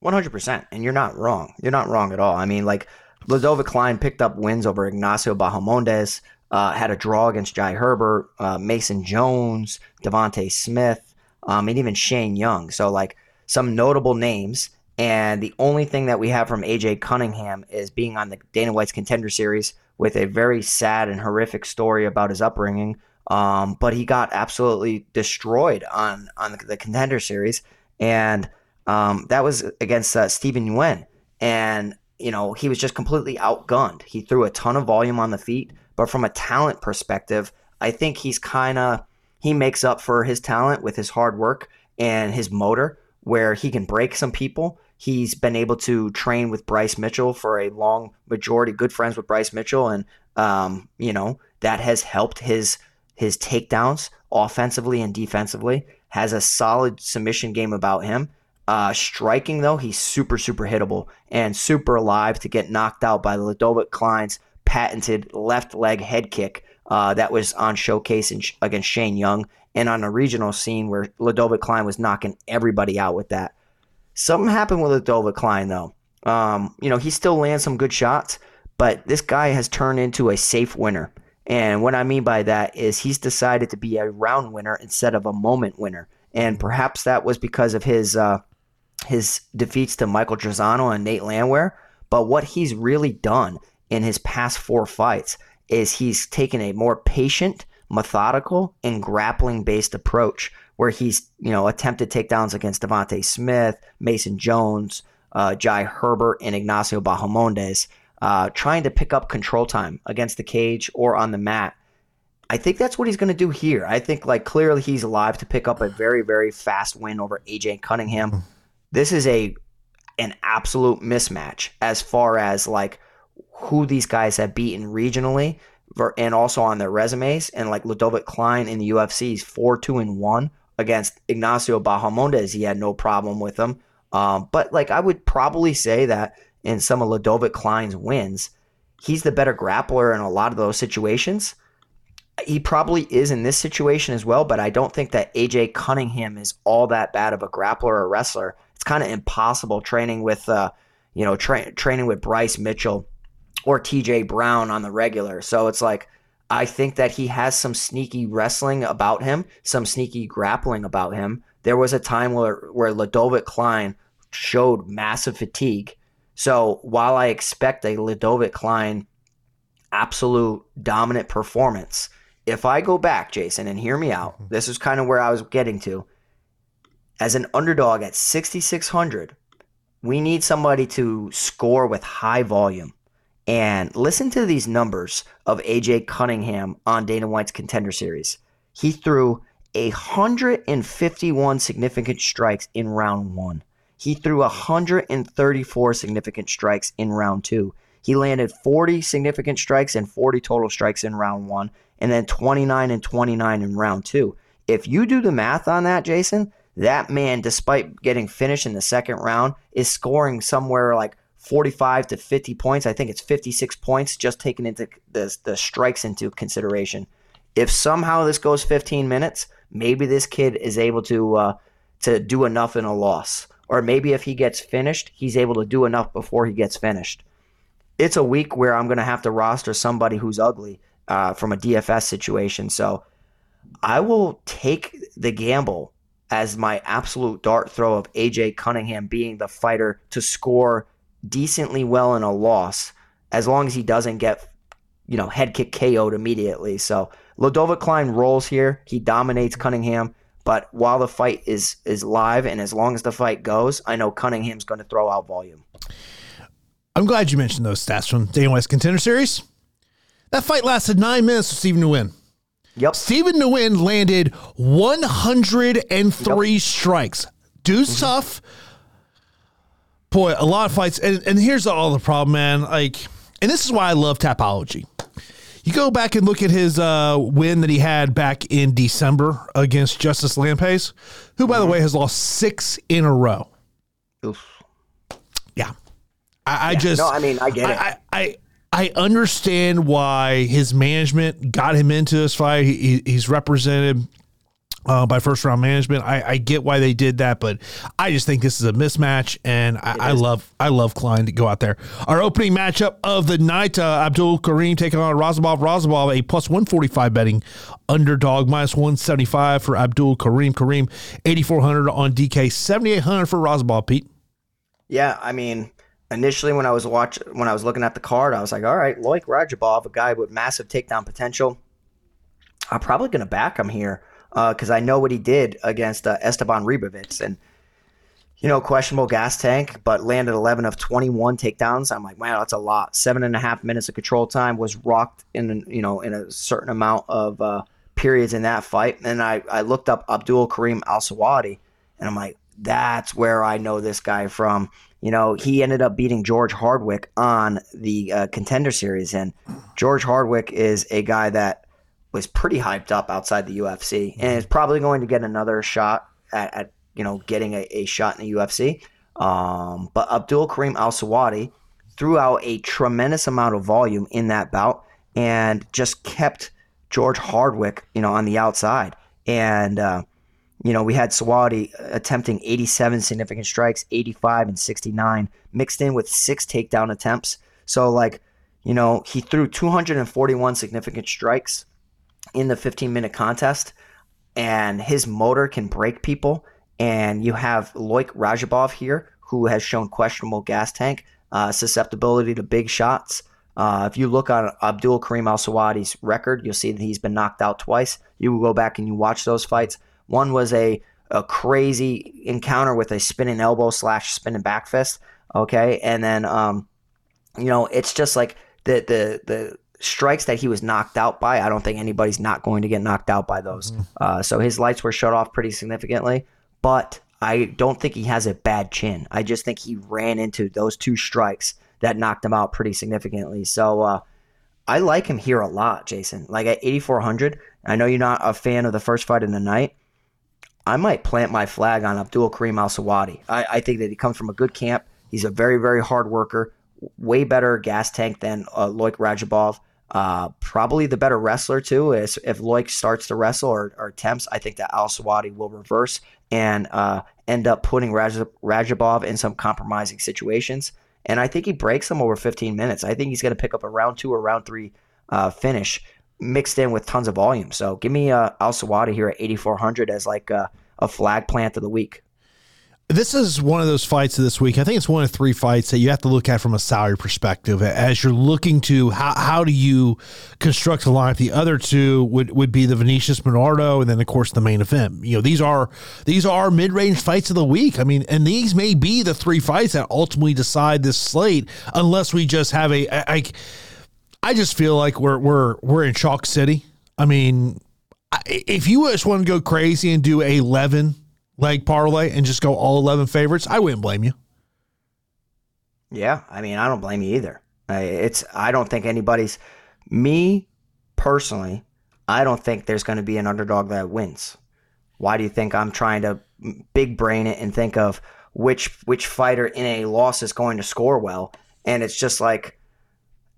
One hundred percent, and you're not wrong. You're not wrong at all. I mean, like Ludovit Klein picked up wins over Ignacio Bahamondes, uh, had a draw against Jai Herbert, uh, Mason Jones, Devonte Smith, um, and even Shane Young. So like some notable names. And the only thing that we have from AJ Cunningham is being on the Dana White's Contender Series with a very sad and horrific story about his upbringing. Um, but he got absolutely destroyed on on the, Contender Series, and um, that was against uh, Stephen Nguyen, and you know he was just completely outgunned. He threw a ton of volume on the feet, but from a talent perspective, I think he's kind of he makes up for his talent with his hard work and his motor, where he can break some people. He's been able to train with Bryce Mitchell for a long majority, good friends with Bryce Mitchell, and um, you know that has helped his his takedowns offensively and defensively. Has a solid submission game about him. Uh, striking though, he's super super hittable and super alive to get knocked out by Ludovit Klein's patented left leg head kick uh, that was on showcase in, against Shane Young and on a regional scene where Ludovit Klein was knocking everybody out with that. Something happened with Ludovit Klein though. Um, you know, he still lands some good shots, but this guy has turned into a safe winner. And what I mean by that is he's decided to be a round winner instead of a moment winner. And perhaps that was because of his uh, his defeats to Michael Trizano and Nate Landwehr. But what he's really done in his past four fights is he's taken a more patient, methodical, and grappling based approach where he's, you know, attempted takedowns against Devonte Smith, Mason Jones, uh, Jai Herbert, and Ignacio Bahamondes, uh, trying to pick up control time against the cage or on the mat. I think that's what he's going to do here. I think, like, clearly he's alive to pick up a very, very fast win over AJ Cunningham. This is a an absolute mismatch as far as like who these guys have beaten regionally and also on their resumes. And like Ludovit Klein in the UFC is four two and one against Ignacio Bahamondes. He had no problem with him. Um, but like I would probably say that in some of Ludovit Klein's wins, he's the better grappler in a lot of those situations. He probably is in this situation as well, but I don't think that AJ Cunningham is all that bad of a grappler or wrestler. It's kind of impossible training with, uh, you know, tra- training with Bryce Mitchell or TJ Brown on the regular. So it's like I think that he has some sneaky wrestling about him, some sneaky grappling about him. There was a time where where Ludovit Klein showed massive fatigue. So while I expect a Ludovit Klein absolute dominant performance, if I go back, Jason, and hear me out, mm-hmm. this is kind of where I was getting to. As an underdog at 6,600, we need somebody to score with high volume. And listen to these numbers of AJ Cunningham on Dana White's contender series. He threw 151 significant strikes in round one. He threw 134 significant strikes in round two. He landed 40 significant strikes and 40 total strikes in round one, and then 29 and 29 in round two. If you do the math on that, Jason, that man, despite getting finished in the second round, is scoring somewhere like 45 to 50 points. I think it's 56 points just taking into the, the strikes into consideration. If somehow this goes 15 minutes, maybe this kid is able to uh, to do enough in a loss. Or maybe if he gets finished, he's able to do enough before he gets finished. It's a week where I'm going to have to roster somebody who's ugly uh, from a DFS situation. So I will take the gamble as my absolute dart throw of AJ Cunningham being the fighter to score decently well in a loss, as long as he doesn't get, you know, head kick KO'd immediately. So Ludovit Klein rolls here. He dominates Cunningham. But while the fight is is live and as long as the fight goes, I know Cunningham's going to throw out volume. I'm glad you mentioned those stats from Dana White's Contender Series. That fight lasted nine minutes for Stephen Nguyen. Yep. Stephen Nguyen landed 103 yep. strikes. Dude's mm-hmm. tough. Boy, a lot of fights. And, and here's all the problem, man. Like, and this is why I love Tapology. You go back and look at his uh, win that he had back in December against Justice Lampace, who, by mm-hmm. the way, has lost six in a row. Oof. Yeah. I, I just. No, I mean, I get it. I, I, I understand why his management got him into this fight. He, he's represented uh, by first round management. I, I, get why they did that, but I just think this is a mismatch, and I, I love I love Klein to go out there. Our opening matchup of the night: uh, Abdul Kareem taking on Radzhabov. Radzhabov a plus one forty five betting underdog, minus one seventy five for Abdul Kareem. Kareem eighty four hundred on DK, seventy eight hundred for Radzhabov. Pete. Yeah, I mean, initially when I was watching when I was looking at the card, I was like, all right, Loik Radzhabov, a guy with massive takedown potential. I'm probably going to back him here because uh, I know what he did against uh, Esteban Ribovics and you know questionable gas tank, but landed 11 of 21 takedowns. I'm like, wow, that's a lot. Seven and a half minutes of control time was rocked in you know in a certain amount of uh, periods in that fight. And I I looked up Abdul Kareem Al Selwady, and I'm like, that's where I know this guy from. You know, he ended up beating George Hardwick on the uh, contender series, and George Hardwick is a guy that was pretty hyped up outside the UFC, and is probably going to get another shot at, at you know getting a, a, shot in the UFC. Um, but Abdul Kareem Al Selwady threw out a tremendous amount of volume in that bout and just kept George Hardwick, you know, on the outside. And uh, you know, we had Selwady attempting 87 significant strikes, 85 and 69, mixed in with six takedown attempts. So, like, you know, he threw 241 significant strikes in the 15 minute contest, and his motor can break people. And you have Loik Radzhabov here, who has shown questionable gas tank, uh, susceptibility to big shots. Uh, if you look on Abdul Kareem Al Selwady's record, you'll see that he's been knocked out twice. You go back and you watch those fights one was a, a crazy encounter with a spinning elbow slash spinning back fist. Okay. And then, um, you know, it's just like the, the, the, strikes that he was knocked out by, I don't think anybody's not going to get knocked out by those. Mm-hmm. Uh, so his lights were shut off pretty significantly, but I don't think he has a bad chin. I just think he ran into those two strikes that knocked him out pretty significantly. So uh, I like him here a lot, Jason. Like at 8,400, I know you're not a fan of the first fight in the night, I might plant my flag on Abdul Kareem Al Selwady. I, I, think that he comes from a good camp. He's a very, very hard worker, way better gas tank than uh, Loik Radzhabov. Uh, probably the better wrestler too. Is if Loik starts to wrestle or, or, attempts, I think that Al Selwady will reverse and uh, end up putting Raj- Radzhabov in some compromising situations. And I think he breaks him over 15 minutes. I think he's going to pick up a round two or round three uh, finish mixed in with tons of volume. So give me uh, Al Selwady here at 8,400 as like a, a flag plant of the week. This is one of those fights of this week. I think it's one of three fights that you have to look at from a salary perspective as you're looking to how, how do you construct a lineup. The other two would, would be the Vinicius Bernardo and then of course the main event. You know, these are these are mid range fights of the week. I mean, and these may be the three fights that ultimately decide this slate unless we just have a I just feel like we're we're we're in Chalk City. I mean, if you just want to go crazy and do a eleven leg parlay and just go all eleven favorites, I wouldn't blame you. Yeah, I mean, I don't blame you either. It's I don't think anybody's me personally. I don't think there's going to be an underdog that wins. Why do you think I'm trying to big brain it and think of which which fighter in a loss is going to score well? And it's just like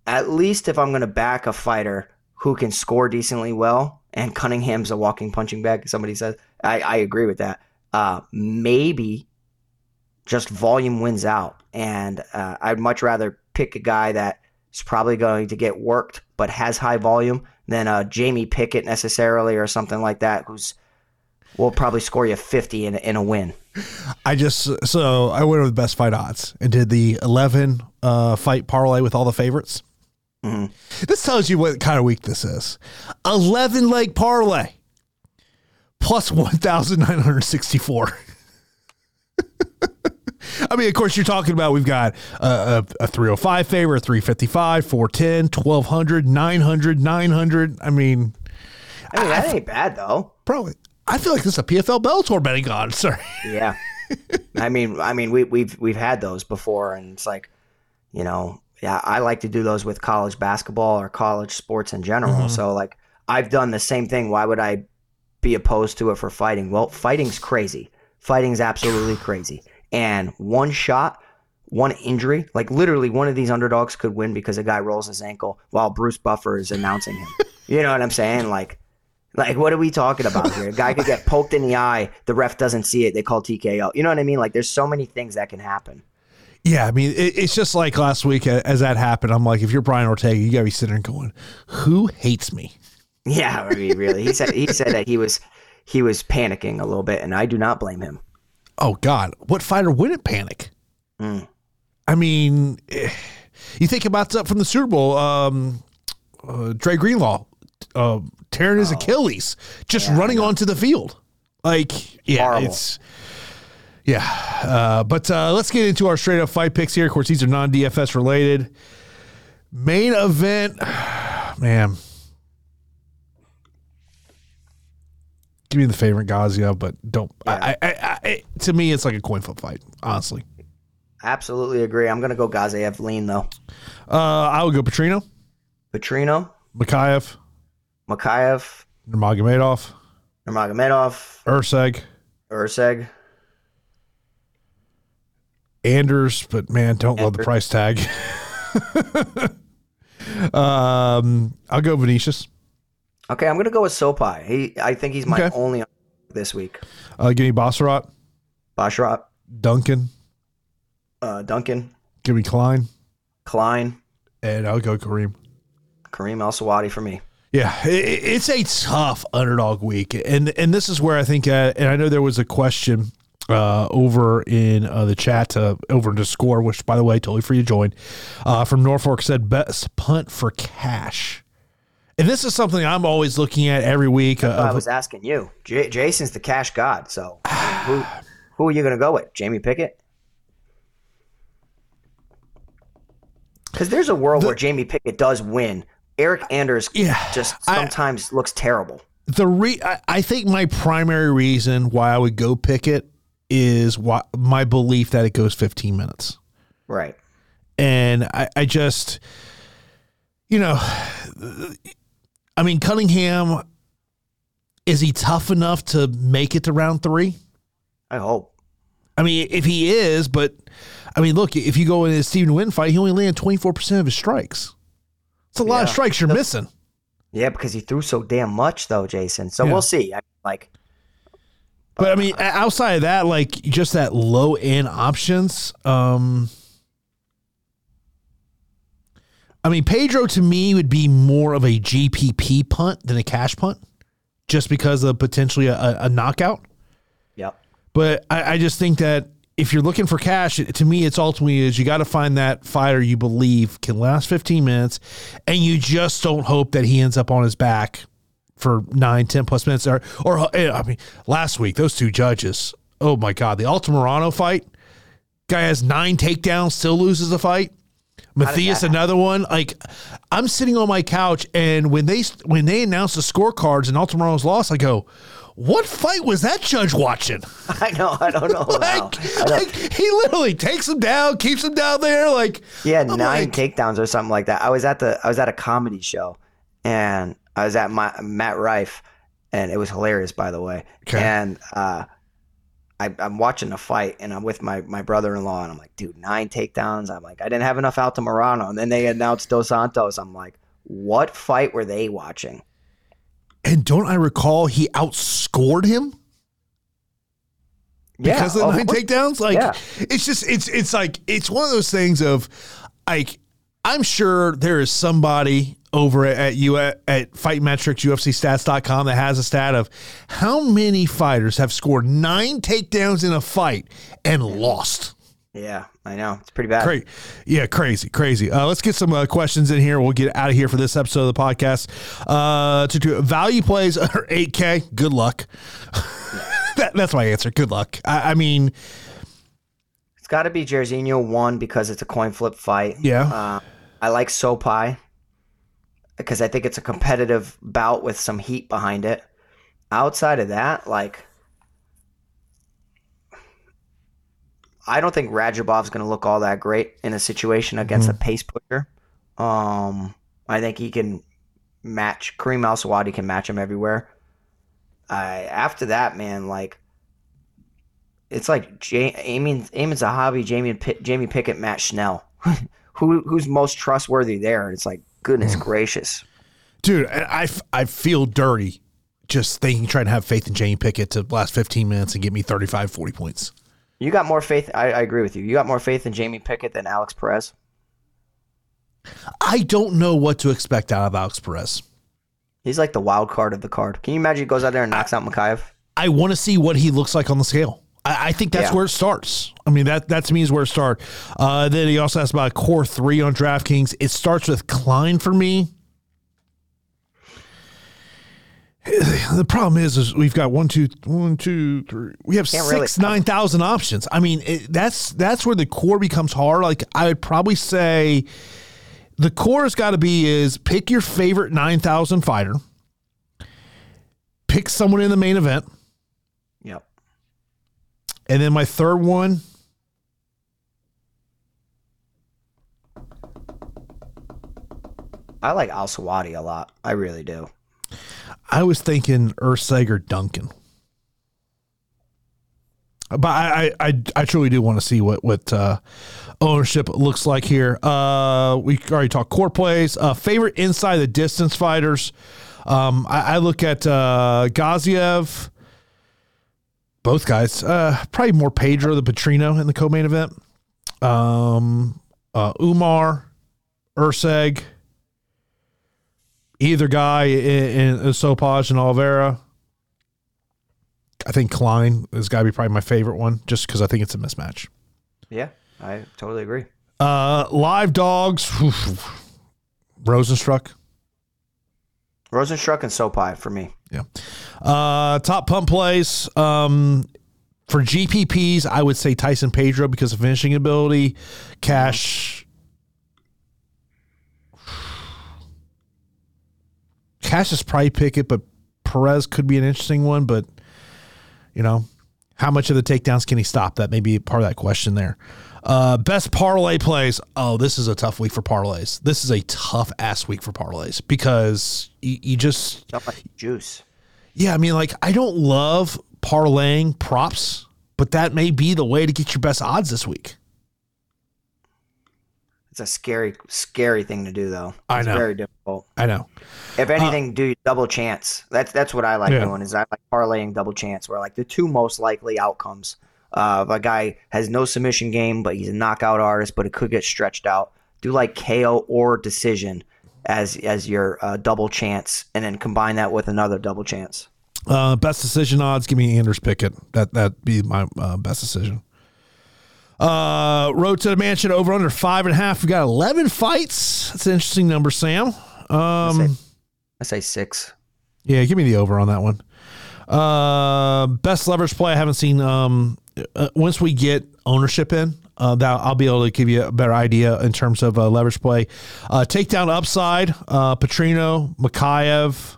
at least if I'm going to back a fighter who can score decently well, and Cunningham's a walking punching bag, somebody says, I, I agree with that. Uh, maybe just volume wins out. And uh, I'd much rather pick a guy that is probably going to get worked but has high volume than a Jamie Pickett necessarily or something like that who's we'll probably score you 50 in, in a win. I just so I went with best fight odds and did the eleven uh, fight parlay with all the favorites. Mm-hmm. This tells you what kind of week this is. Eleven leg parlay plus one thousand nine hundred sixty four. I mean, of course, you're talking about we've got a, a, a 305 favor, 355, 410, 1200, 900, 900. I mean, I mean, that ain't bad though. probably. I feel like this is a PFL Bellator betting odds. Sorry. Yeah. I mean, I mean, we, we've we've had those before, and it's like, you know, yeah, I like to do those with college basketball or college sports in general. Mm-hmm. So like, I've done the same thing. Why would I be opposed to it for fighting? Well, fighting's crazy. Fighting's absolutely crazy. And one shot, one injury, like literally one of these underdogs could win because a guy rolls his ankle while Bruce Buffer is announcing him. you know what I'm saying? Like, like what are we talking about here? A guy could get poked in the eye, the ref doesn't see it, they call TKO. You know what I mean? Like, there's so many things that can happen. Yeah, I mean, it, it's just like last week uh, as that happened. I'm like, if you're Brian Ortega, you gotta be sitting there and going, "Who hates me?" Yeah, I mean, really. He said he said that he was he was panicking a little bit, and I do not blame him. Oh God, what fighter wouldn't panic? Mm. I mean, eh, you think about from the Super Bowl. Um, uh, Dre Greenlaw uh, tearing his Achilles, just running onto the field. Like, yeah, Horrible. it's yeah. Uh, but uh, let's get into our straight up fight picks here. Of course, these are non DFS related. Main event, man. Give me the favorite Gaziev, but don't. I, I, I, I, to me, it's like a coin flip fight. Honestly, Absolutely agree. I'm gonna go Gaziev lean though. uh, I would go Petrino, Petrino, Mokaev, Mokaev, Nurmagomedov, Nurmagomedov, Erceg, Erceg. Anders, but man, don't love the price tag. um, I'll go Vinicius. Okay, I'm gonna go with Sopaj. He, I think he's my Okay. only this week. Uh, give me Basharat, Basharat, Duncan, uh, Duncan, give me Klein, Klein, and I'll go Kareem. Kareem Al Selwady for me. Yeah, it's a tough underdog week, and and this is where I think, uh, and I know there was a question uh, over in uh, the chat, uh, over the score, which by the way, totally free to join. Uh, from Norfolk said best punt for cash, and this is something I'm always looking at every week. Uh, I was asking you. J- Jason's the cash god, so who who are you gonna go with? Jamie Pickett? Because there's a world where Jamie Pickett does win. Eryk Anders Yeah, just I- sometimes looks terrible. the re I, I think my primary reason why I would go Pickett is why, my belief that it goes 15 minutes. Right. and I, I just, you know, I mean, Cunningham, is he tough enough to make it to round three? I hope. I mean, if he is, but I mean, look, if you go in a Stephen Nguyen fight, he only landed 24% of his strikes. It's a lot of strikes you're missing. Yeah, because he threw so damn much though, Jason. So Yeah. we'll see. I, like But I mean, outside of that, like just that low end options, um, I mean, Pedro to me would be more of a GPP punt than a cash punt, just because of potentially a, a knockout. Yep. But I, I just think that if you're looking for cash, to me, it's ultimately is you got to find that fighter you believe can last 15 minutes, and you just don't hope that he ends up on his back for nine, 10 plus minutes. Or, or eh, I mean, last week those two judges, oh my god, the Altamirano fight, guy has nine takedowns, still loses the fight. Matthias, another one. Like, I'm sitting on my couch, and when they when they announced the scorecards and Altamirano's loss, I go, "What fight was that judge watching?" I know. I don't know. like, don't- like, he literally takes him down, keeps him down there. Like, He had I'm nine like- takedowns or something like that. I was at the I was at a comedy show, and I was at my Matt Rife, and it was hilarious, by the way. Okay. And uh, I, I'm watching the fight, and I'm with my my brother in law, and I'm like, dude, nine takedowns. I'm like, I didn't have enough Altamirano, and then they announced Dos Santos. I'm like, what fight were they watching? and don't I recall he outscored him because yeah, of the nine course. takedowns? Like, Yeah. it's just it's it's like it's one of those things of like I'm sure there is somebody over at you at, at Fight Metrics, UFCstats.com that has a stat of how many fighters have scored nine takedowns in a fight and lost. Yeah, I know. It's pretty bad. Cra- yeah, crazy, crazy. Uh, let's get some uh, questions in here. We'll get out of here for this episode of the podcast. Uh, to value plays under 8K, good luck. that, that's my answer. Good luck. I, I mean, It's got to be Jairzinho one because it's a coin flip fight. yeah. I like Sopaj because I think it's a competitive bout with some heat behind it. Outside of that, like I don't think Radzhabov's going to look all that great in a situation against a pace pusher. Um, I think he can match Kareem Al Selwady can match him everywhere. I after that, man, like it's like J- Amin Amin Zahabi, Jamie Jamie Pickett, Matt Schnell. Who who's most trustworthy there? And It's like goodness mm. gracious. Dude, I, I, I feel dirty just thinking, trying to have faith in Jamie Pickett to last 15 minutes and get me 35, 40 points. You got more faith. I, I agree with you. You got more faith in Jamie Pickett than Alex Perez. I don't know what to expect out of Alex Perez. He's like the wild card of the card. Can you imagine he goes out there and knocks out Mokaev? I want to see what he looks like on the scale. I, I think that's Yeah. where it starts. I mean, that that to me is where it starts. Uh, then he also asked about a core three on DraftKings. It starts with Klein for me. The problem is, is we've got one, two, one, two, three. We have Can't really- six, nine thousand options. I mean, it, that's that's where the core becomes hard. Like I would probably say, the core has got to be is pick your favorite nine thousand fighter, pick someone in the main event. And then my third one. I like Al Selwady a lot. I really do. I was thinking Erceg or Duncan. But I, I, I, I truly do want to see what what uh, ownership looks like here. Uh, we already talked core plays. Uh, favorite inside the distance fighters. Um, I, I look at uh, Gaziev. Both guys. Uh, probably more Pedro the Petrino in the co-main event. Um, uh, Umar, Erceg. Either guy in, in Sopaj and Oliveira. I think Klein has got to be probably my favorite one, just because I think it's a mismatch. Yeah, I totally agree. Uh, live dogs, Rozenstruik. Rozenstruik and Sopaj for me. Yeah. Uh, top pump plays. Um, for GPPs, I would say Tyson Pedro because of finishing ability. Cash. Cash is probably Pickett, but Perez could be an interesting one. But you know, how much of the takedowns can he stop? That may be part of that question there. Uh, best parlay plays. Oh, this is a tough week for parlays. This is a tough ass week for parlays because you, you just juice. yeah, I mean, like I don't love parlaying props, but that may be the way to get your best odds this week. It's a scary, scary thing to do, though. I know. Very difficult. I know. If anything, do double chance. That's that's what I like Yeah. doing. Is I like parlaying double chance, where like the two most likely outcomes of a guy has no submission game, but he's a knockout artist, but it could get stretched out. Do like KO or decision as as your uh, double chance, and then combine that with another double chance. Uh, best decision odds. Give me Anders Pickett. That that be my uh, best decision. Uh, road to the mansion over under five and a half. We got eleven fights. That's an interesting number, Sam. Um, I say six. yeah, give me the over on that one. Uh, best leverage play. I haven't seen. Um, uh, once we get ownership in, uh, that I'll be able to give you a better idea in terms of uh, leverage play. Uh, takedown upside. Uh, Petrino, Mokaev.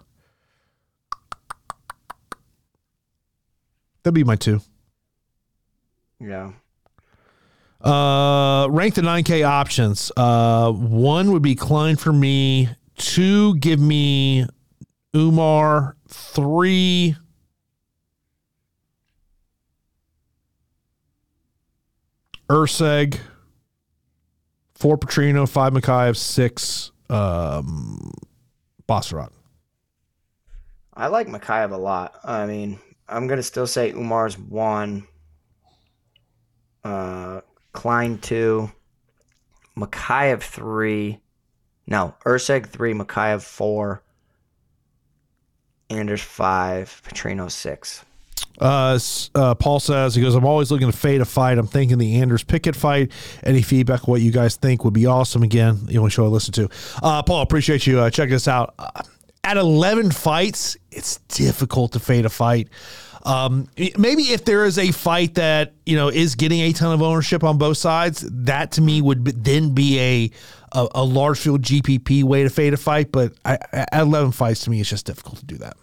That'd be my two. Yeah. Uh, rank the 9K options. Uh, one would be Klein for me. Two, give me Umar. Three, Erceg. Four, Petrino. Five, Mokaev. Six, um, Basharat. I like Mokaev a lot. I mean, I'm gonna still say Umar's one, uh, Klein two, Mokaev three. No, Erceg three, Mokaev four, Anders five, Petrino six. Uh, uh, Paul says he goes. I'm always looking to fade a fight. I'm thinking the Anders Pickett fight. Any feedback? What you guys think would be awesome? Again, the only show I listen to. Uh, Paul, appreciate you uh, checking us out. Uh, at 11 fights, it's difficult to fade a fight. Um, maybe if there is a fight that you know is getting a ton of ownership on both sides, that to me would then be a a, a large field GPP way to fade a fight. But I, at 11 fights, to me, it's just difficult to do that.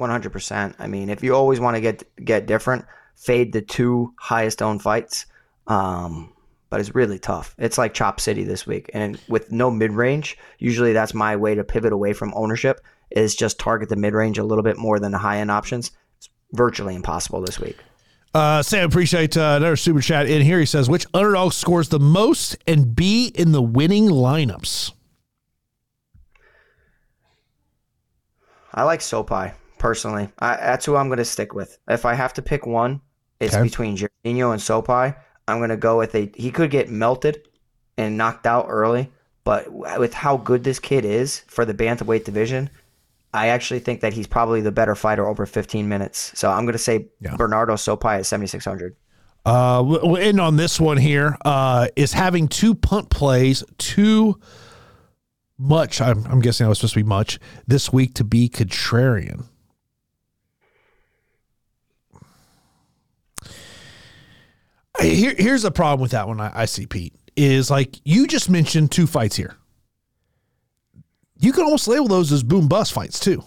100%. I mean, if you always want to get get different, fade the two highest owned fights. Um, but it's really tough. It's like Chop City this week, and with no mid range, usually that's my way to pivot away from ownership. Is just target the mid range a little bit more than the high end options. It's virtually impossible this week. Uh, Sam, appreciate uh, another super chat in here. He says, which underdog scores the most and be in the winning lineups? I like Sopaj personally. I, that's who I'm going to stick with. If I have to pick one, it's okay. between Jairzinho and Sopaj. I'm going to go with a. He could get melted and knocked out early, but with how good this kid is for the bantamweight division, I actually think that he's probably the better fighter over 15 minutes. So I'm going to say yeah. Bernardo Sopaj at 7600. Uh, we'll end on this one here. Uh, is having two punt plays too much? I'm, I'm guessing that was supposed to be much this week to be contrarian. Here, here's the problem with that one. I, I see Pete is like you just mentioned two fights here. You can almost label those as boom bust fights too.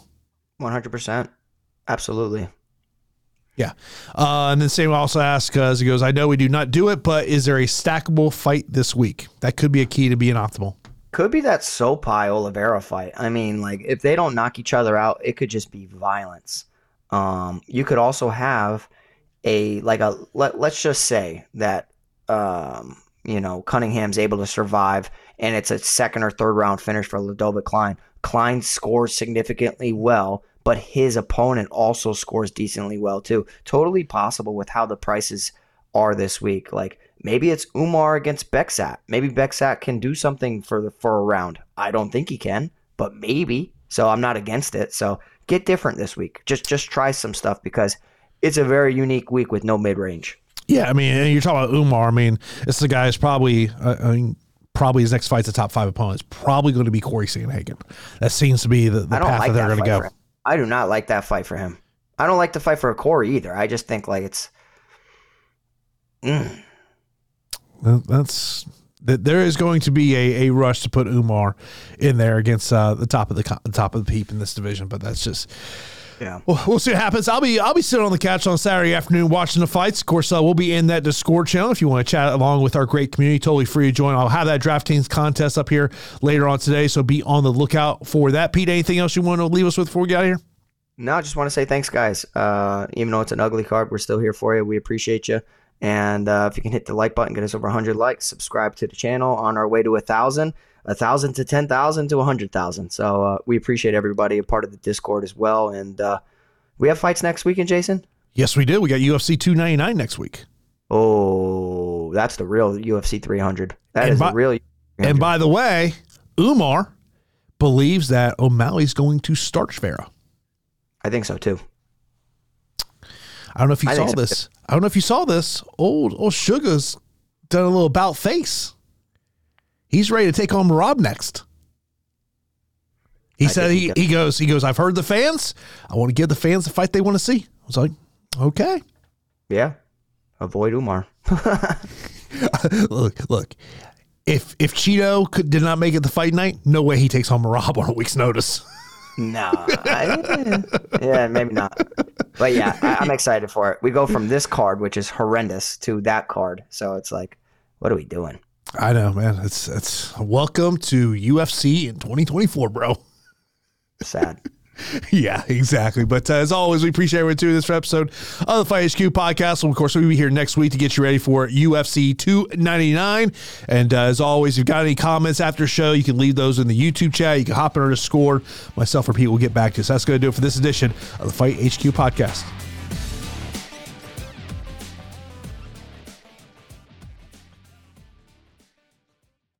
One hundred percent, absolutely. Yeah, uh, and then Sam also asks uh, as he goes, "I know we do not do it, but is there a stackable fight this week that could be a key to being optimal?" Could be that Sopaj Oliveira fight. I mean, like if they don't knock each other out, it could just be violence. Um, you could also have a like a let, let's just say that um, you know Cunningham's able to survive and it's a second or third round finish for Ludovit Klein. Klein scores significantly well, but his opponent also scores decently well too. Totally possible with how the prices are this week. Like maybe it's Umar against Bekzat. Maybe Bekzat can do something for the for a round. I don't think he can, but maybe. So I'm not against it. So get different this week. Just just try some stuff because it's a very unique week with no mid range. Yeah, I mean, you're talking about Umar. I mean, this is a guy who's probably, uh, I mean, probably his next fight's a top five opponent. It's probably going to be Corey Sandhagen. That seems to be the, the path like that they're going to go. I do not like that fight for him. I don't like the fight for a Corey either. I just think like it's. Mm. That's that. There is going to be a, a rush to put Umar in there against uh, the top of the, the top of the heap in this division, but that's just yeah. Well, we'll see what happens. I'll be I'll be sitting on the couch on Saturday afternoon watching the fights. Of course, uh, we'll be in that Discord channel if you want to chat along with our great community. Totally free to join. I'll have that DraftKings contest up here later on today, so be on the lookout for that. Pete, anything else you want to leave us with before we get out of here? No, I just want to say thanks, guys. Uh, even though it's an ugly card, we're still here for you. We appreciate you. And uh, if you can hit the like button, get us over 100 likes, subscribe to the channel on our way to a thousand a thousand to ten thousand to a hundred thousand. So uh, we appreciate everybody a part of the Discord as well. And uh, we have fights next weekend, Jason? Yes, we do. We got UFC 299 next week. Oh, that's the real UFC 300. That and is by, the real. 300. And by the way, Umar believes that O'Malley's going to start Vera. I think so too. I don't know if you I saw this. I don't know if you saw this. Old old Sugar's done a little about face. He's ready to take on Rob next. He I said he, he goes he goes. I've heard the fans. I want to give the fans the fight they want to see. I was like, okay, yeah. Avoid Umar. look, look. If if Chito could did not make it the fight night, no way he takes on Merab on a week's notice. no, I, yeah, maybe not. But yeah, I, am excited for it. We go from this card, which is horrendous, to that card. So it's like, what are we doing? I know, man. It's it's welcome to UFC in 2024, bro. Sad. yeah, exactly. But uh, as always, we appreciate everyone tuning this episode of the Fight HQ podcast. And of course, we'll be here next week to get you ready for UFC 299. And uh, as always, if you've got any comments after show, you can leave those in the YouTube chat. You can hop in our Discord. Myself or Pete will get back to you. So that's going to do it for this edition of the Fight HQ podcast.